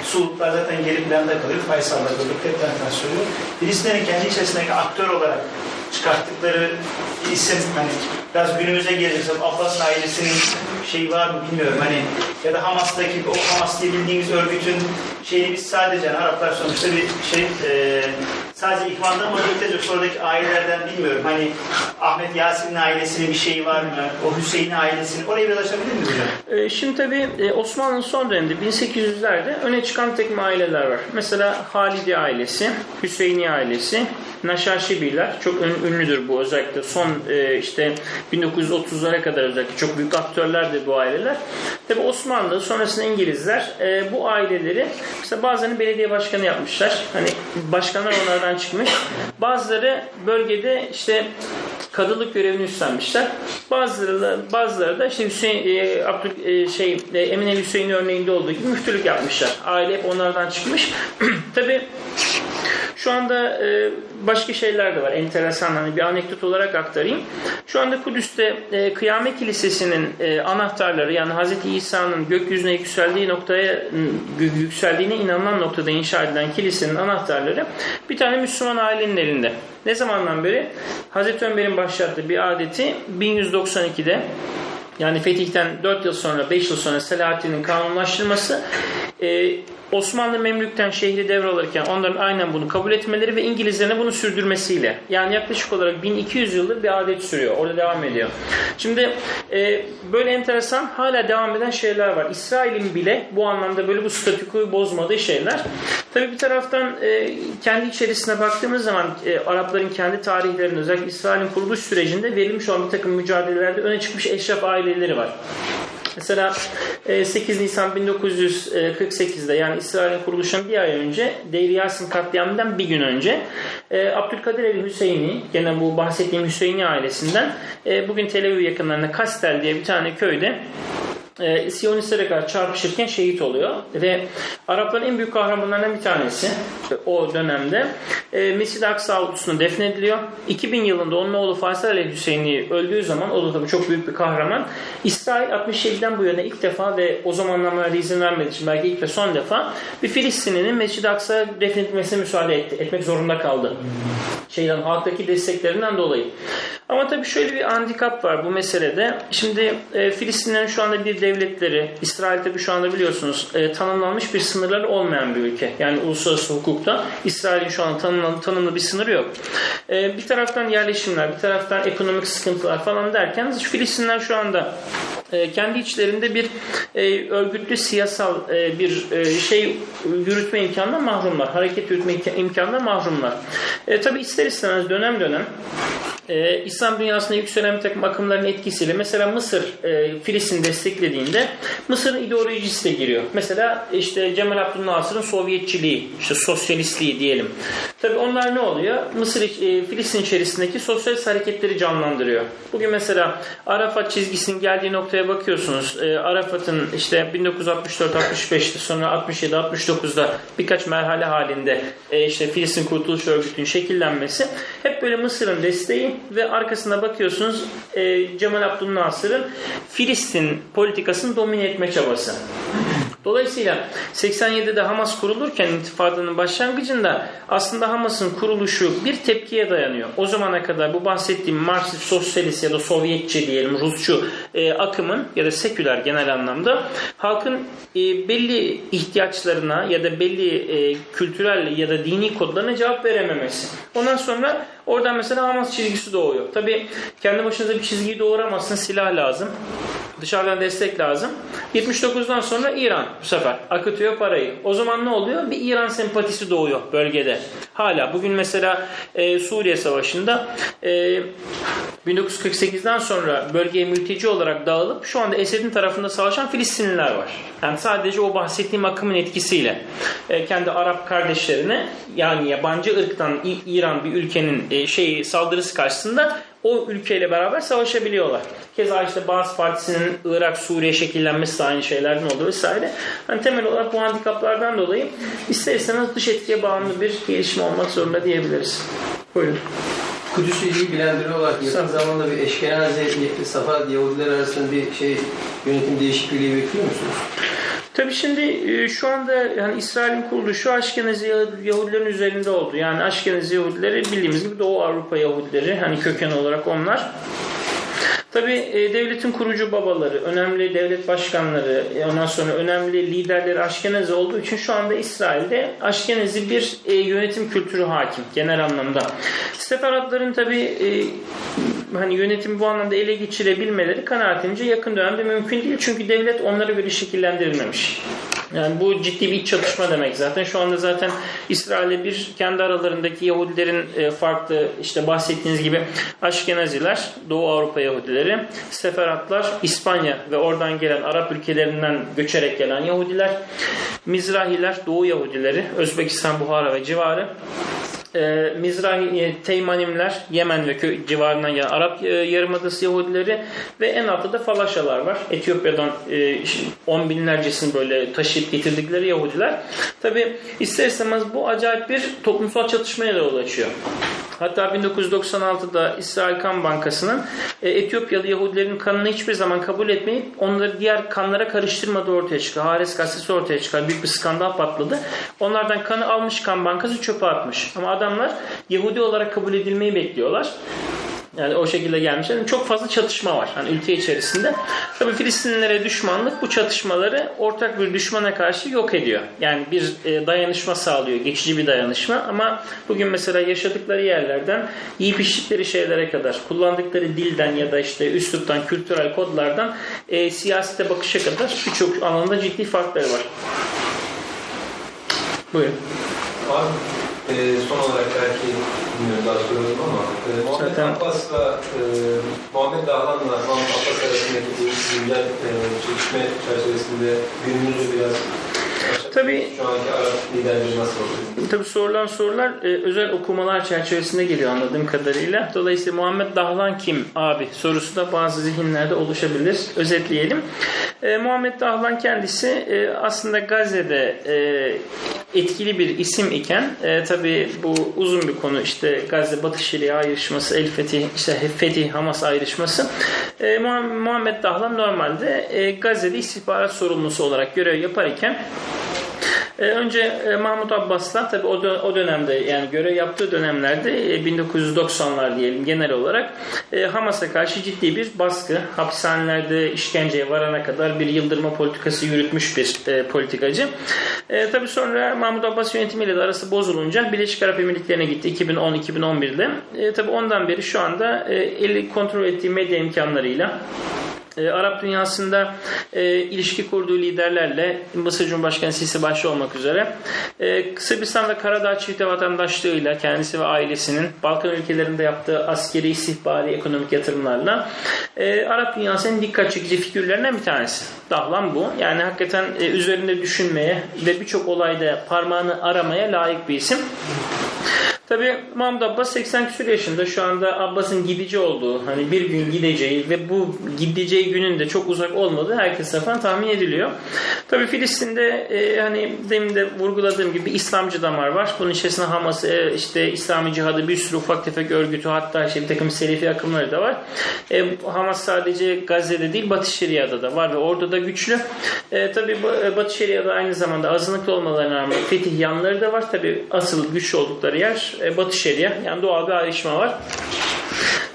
Suudlar zaten geri planda kalıyor. Faysal'la birlikte hep söylüyor. Filistinlerin kendi içerisindeki aktör olarak çıkarttıkları isim hani biraz günümüze gelirse Abbas ailesinin şeyi var mı bilmiyorum hani ya da Hamas'taki o Hamas diye bildiğimiz örgütün şeyini biz sadece yani Araplar sonuçta bir şey e, sadece ihvandan mı ötürü sonraki ailelerden bilmiyorum hani Ahmet Yasin'in ailesinin bir şeyi var mı o Hüseyin'in ailesinin oraya biraz açabilir miyiz hocam? Ee, Şimdi tabii e, Osmanlı'nın son döneminde 1800'lerde öne çıkan tek aileler var. Mesela Halidi ailesi, Hüseyini ailesi, Naşaşibiler çok ün- ünlüdür bu özellikle son e, işte 1930'lara kadar özellikle çok büyük aktörlerdi bu aileler. Tabii Osmanlı sonrasında İngilizler e, bu aileleri mesela bazılarını belediye başkanı yapmışlar. Hani başkanlar onlardan çıkmış. Bazıları bölgede işte kadılık görevini üstlenmişler. Bazıları da, bazıları da işte Hüseyin e, Abdül e, şey e, Emine Hüseyin örneğinde olduğu gibi müftülük yapmışlar. Aile hep onlardan çıkmış. Tabii şu anda e, başka şeyler de var. Enteresan hani bir anekdot olarak aktarayım. Şu anda Kudüs'te e, Kıyamet Kilisesi'nin e, anahtarları yani Hz. İsa'nın gökyüzüne yükseldiği noktaya yükseldiğine inanılan noktada inşa edilen kilisenin anahtarları bir tane Müslüman ailenin elinde. Ne zamandan beri? Hazreti Ömer'in başlattığı bir adeti 1192'de yani fetihten 4 yıl sonra 5 yıl sonra Selahaddin'in kanunlaştırması e, Osmanlı Memlük'ten şehri devralırken onların aynen bunu kabul etmeleri ve İngilizlerin bunu sürdürmesiyle. Yani yaklaşık olarak 1200 yıldır bir adet sürüyor. Orada devam ediyor. Şimdi e, böyle enteresan hala devam eden şeyler var. İsrail'in bile bu anlamda böyle bu statükoyu bozmadığı şeyler. Tabi bir taraftan e, kendi içerisine baktığımız zaman e, Arapların kendi tarihlerinde özellikle İsrail'in kuruluş sürecinde verilmiş olan bir takım mücadelelerde öne çıkmış eşraf aileleri var. Mesela e, 8 Nisan 1948'de yani İsrail'in kuruluşundan bir ay önce Deir Yasin katliamından bir gün önce e, Abdülkadir el Hüseyini gene bu bahsettiğim Hüseyini ailesinden e, bugün Tel Aviv yakınlarında Kastel diye bir tane köyde e, Siyonistlere karşı çarpışırken şehit oluyor. Ve Arapların en büyük kahramanlarından bir tanesi o dönemde e, Mescid-i Aksa avlusuna defnediliyor. 2000 yılında onun oğlu Faysal Ali Hüseyin'i öldüğü zaman o da tabii çok büyük bir kahraman. İsrail 67'den bu yana ilk defa ve o zamanlarda izin vermediği için belki ilk ve son defa bir Filistinli'nin Mescid-i Aksa'ya defnedilmesine müsaade etti. Etmek zorunda kaldı. Şeyden halktaki desteklerinden dolayı. Ama tabii şöyle bir handikap var bu meselede. Şimdi e, Filistinlerin şu anda bir devletleri, İsrail tabii şu anda biliyorsunuz e, tanımlanmış bir sınırları olmayan bir ülke. Yani uluslararası hukukta İsrail'in şu an tanımlı, tanımlı bir sınırı yok. E, bir taraftan yerleşimler, bir taraftan ekonomik sıkıntılar falan derken Filistinler şu anda e, kendi içlerinde bir e, örgütlü siyasal e, bir e, şey yürütme imkanından mahrumlar. Hareket yürütme imka- imkanından mahrumlar. E, tabii ister istemez dönem dönem e, İslam dünyasında yükselen bir takım akımların etkisiyle mesela Mısır e, Filistin desteklediğinde Mısır'ın ideolojisi de giriyor. Mesela işte Cemal Abdülnasır'ın Sovyetçiliği, işte sosyalistliği diyelim. Tabi onlar ne oluyor? Mısır e, Filistin içerisindeki sosyalist hareketleri canlandırıyor. Bugün mesela Arafat çizgisinin geldiği noktaya bakıyorsunuz. E, Arafat'ın işte 1964-65'te sonra 67-69'da birkaç merhale halinde e, işte Filistin Kurtuluş Örgütü'nün şekillenmesi hep böyle Mısır'ın desteği ve arkasına bakıyorsunuz e, Cemal Abdülnasır'ın Filistin politikasını domine etme çabası. Dolayısıyla 87'de Hamas kurulurken intifadanın başlangıcında aslında Hamas'ın kuruluşu bir tepkiye dayanıyor. O zamana kadar bu bahsettiğim Marksist, Sosyalist ya da Sovyetçi diyelim Rusçu e, akımın ya da seküler genel anlamda halkın e, belli ihtiyaçlarına ya da belli e, kültürel ya da dini kodlarına cevap verememesi. Ondan sonra oradan mesela Hamas çizgisi doğuyor. Tabi kendi başınıza bir çizgiyi doğuramazsın silah lazım. Dışarıdan destek lazım. 79'dan sonra İran bu sefer akıtıyor parayı. O zaman ne oluyor? Bir İran sempatisi doğuyor bölgede. Hala bugün mesela e, Suriye Savaşı'nda e, 1948'den sonra bölgeye mülteci olarak dağılıp şu anda Esed'in tarafında savaşan Filistinliler var. Yani sadece o bahsettiğim akımın etkisiyle e, kendi Arap kardeşlerine yani yabancı ırktan İran bir ülkenin e, şey saldırısı karşısında o ülkeyle beraber savaşabiliyorlar. Keza işte Baas Partisi'nin Irak, Suriye şekillenmesi de aynı şeylerden oldu vesaire. Hani temel olarak bu handikaplardan dolayı ister istemez dış etkiye bağımlı bir gelişme olmak zorunda diyebiliriz. Buyurun. Kudüs'ü biri olarak yakın zamanda bir Eşkenazi, Safad Yahudiler arasında bir şey yönetim değişikliği bekliyor musunuz? Tabii şimdi e, şu anda yani İsrail'in kuruluşu Aşkenazi Yahudilerin üzerinde oldu. Yani Aşkenazi Yahudileri bildiğimiz gibi Doğu Avrupa Yahudileri hani köken olarak onlar. Tabi devletin kurucu babaları, önemli devlet başkanları, e, ondan sonra önemli liderleri Aşkenazi olduğu için şu anda İsrail'de Aşkenazi bir e, yönetim kültürü hakim genel anlamda. Seferatların tabi hani yönetimi bu anlamda ele geçirebilmeleri kanaatimce yakın dönemde mümkün değil. Çünkü devlet onlara göre şekillendirilmemiş. Yani bu ciddi bir iç çatışma demek zaten. Şu anda zaten İsrail'e bir kendi aralarındaki Yahudilerin e, farklı işte bahsettiğiniz gibi Aşkenaziler, Doğu Avrupa Yahudileri, Seferatlar, İspanya ve oradan gelen Arap ülkelerinden göçerek gelen Yahudiler, Mizrahiler, Doğu Yahudileri, Özbekistan, Buhara ve civarı, e, Mizrahi e, Teymanimler, Yemen ve kö- civarından gelen Arap e, Yarımadası Yahudileri ve en altta da Falaşalar var. Etiyopya'dan e, on binlercesini böyle taşıyıp getirdikleri Yahudiler. Tabi ister istemez bu acayip bir toplumsal çatışmaya da yol açıyor. Hatta 1996'da İsrail Kan Bankası'nın e, Etiyopyalı Yahudilerin kanını hiçbir zaman kabul etmeyip onları diğer kanlara karıştırmadığı ortaya çıktı. Hares gazetesi ortaya çıkar. Büyük bir skandal patladı. Onlardan kanı almış kan bankası çöpe atmış. Ama adamlar Yahudi olarak kabul edilmeyi bekliyorlar. Yani o şekilde gelmişler. Yani çok fazla çatışma var hani ülke içerisinde. Tabii Filistinlilere düşmanlık bu çatışmaları ortak bir düşmana karşı yok ediyor. Yani bir e, dayanışma sağlıyor. Geçici bir dayanışma ama bugün mesela yaşadıkları yerlerden yiyip içtikleri şeylere kadar kullandıkları dilden ya da işte üsluptan, kültürel kodlardan e, siyasete bakışa kadar birçok alanda ciddi farkları var. Buyurun. Abi, e, son olarak belki bilmiyorum daha soralım ama e, Muhammed Zaten- Abbas'la e, Muhammed Dahlan'la Muhammed Abbas arasındaki bu güncel e, çekişme çerçevesinde günümüzü biraz Oluyor? Tabii sorulan sorular e, özel okumalar çerçevesinde geliyor anladığım kadarıyla. Dolayısıyla Muhammed Dahlan kim abi sorusu da bazı zihinlerde oluşabilir. Özetleyelim. E, Muhammed Dahlan kendisi e, aslında Gazze'de e, etkili bir isim iken e, tabii bu uzun bir konu işte Gazze Batı Şeria ayrışması, El Fetih, işte Fetih Hamas ayrışması. E, Muha- Muhammed Dahlan normalde e, Gazze'de istihbarat sorumlusu olarak görev yapar iken ee, Önce e, Mahmut Abbas'la tabi o, o dönemde yani görev yaptığı dönemlerde e, 1990'lar diyelim genel olarak e, Hamas'a karşı ciddi bir baskı, hapishanelerde işkenceye varana kadar bir yıldırma politikası yürütmüş bir e, politikacı. E, tabi sonra Mahmut Abbas yönetimiyle de arası bozulunca Birleşik Arap Emirlikleri'ne gitti 2010-2011'de. E, tabi ondan beri şu anda e, eli kontrol ettiği medya imkanlarıyla e, Arap dünyasında e, ilişki kurduğu liderlerle Mısır Cumhurbaşkanı Sisi başta olmak üzere e, Sırbistan ve Karadağ çifte vatandaşlığıyla kendisi ve ailesinin Balkan ülkelerinde yaptığı askeri, istihbari, ekonomik yatırımlarla e, Arap dünyasının dikkat çekici figürlerinden bir tanesi. Dahlan bu. Yani hakikaten e, üzerinde düşünmeye ve birçok olayda parmağını aramaya layık bir isim. Tabii Mahmut Abbas 80 küsur yaşında şu anda Abbas'ın gidici olduğu hani bir gün gideceği ve bu gideceği günün de çok uzak olmadığı herkes tarafından tahmin ediliyor. Tabii Filistin'de e, hani demin de vurguladığım gibi İslamcı damar var. Bunun içerisinde Hamas, e, işte İslami Cihadı bir sürü ufak tefek örgütü hatta işte bir takım Selefi akımları da var. E, Hamas sadece Gazze'de değil Batı Şeria'da da var ve orada da güçlü. E, tabii bu- Batı Şeria'da aynı zamanda azınlıklı olmalarına rağmen fetih yanları da var. Tabii asıl güçlü oldukları yer e, Batı Şeria. Yani doğal bir ayrışma var.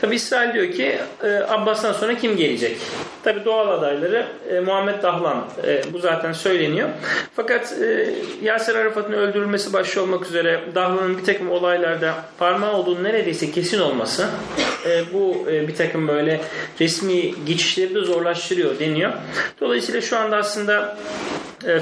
Tabi İsrail diyor ki e, Abbas'tan sonra kim gelecek? Tabi doğal adayları e, Muhammed Dahlan. E, bu zaten söyleniyor. Fakat e, Yasir Arafat'ın öldürülmesi başta olmak üzere Dahlan'ın bir takım olaylarda parmağı olduğunu neredeyse kesin olması bu bir takım böyle resmi geçişleri de zorlaştırıyor deniyor. Dolayısıyla şu anda aslında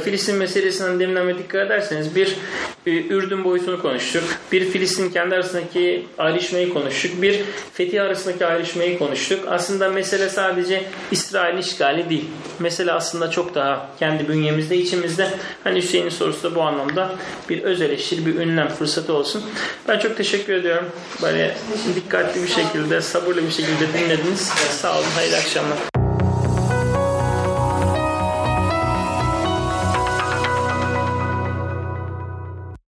Filistin meselesinden deminden dikkat ederseniz bir e, Ürdün boyutunu konuştuk. Bir Filistin kendi arasındaki ayrışmayı konuştuk. Bir Fetih arasındaki ayrışmayı konuştuk. Aslında mesele sadece İsrail işgali değil. Mesele aslında çok daha kendi bünyemizde, içimizde. Hani Hüseyin'in sorusu da bu anlamda bir öz eleştiri, bir ünlem fırsatı olsun. Ben çok teşekkür ediyorum. Böyle dikkatli bir şekilde, sabırlı bir şekilde dinlediniz. Sağ olun, hayırlı akşamlar.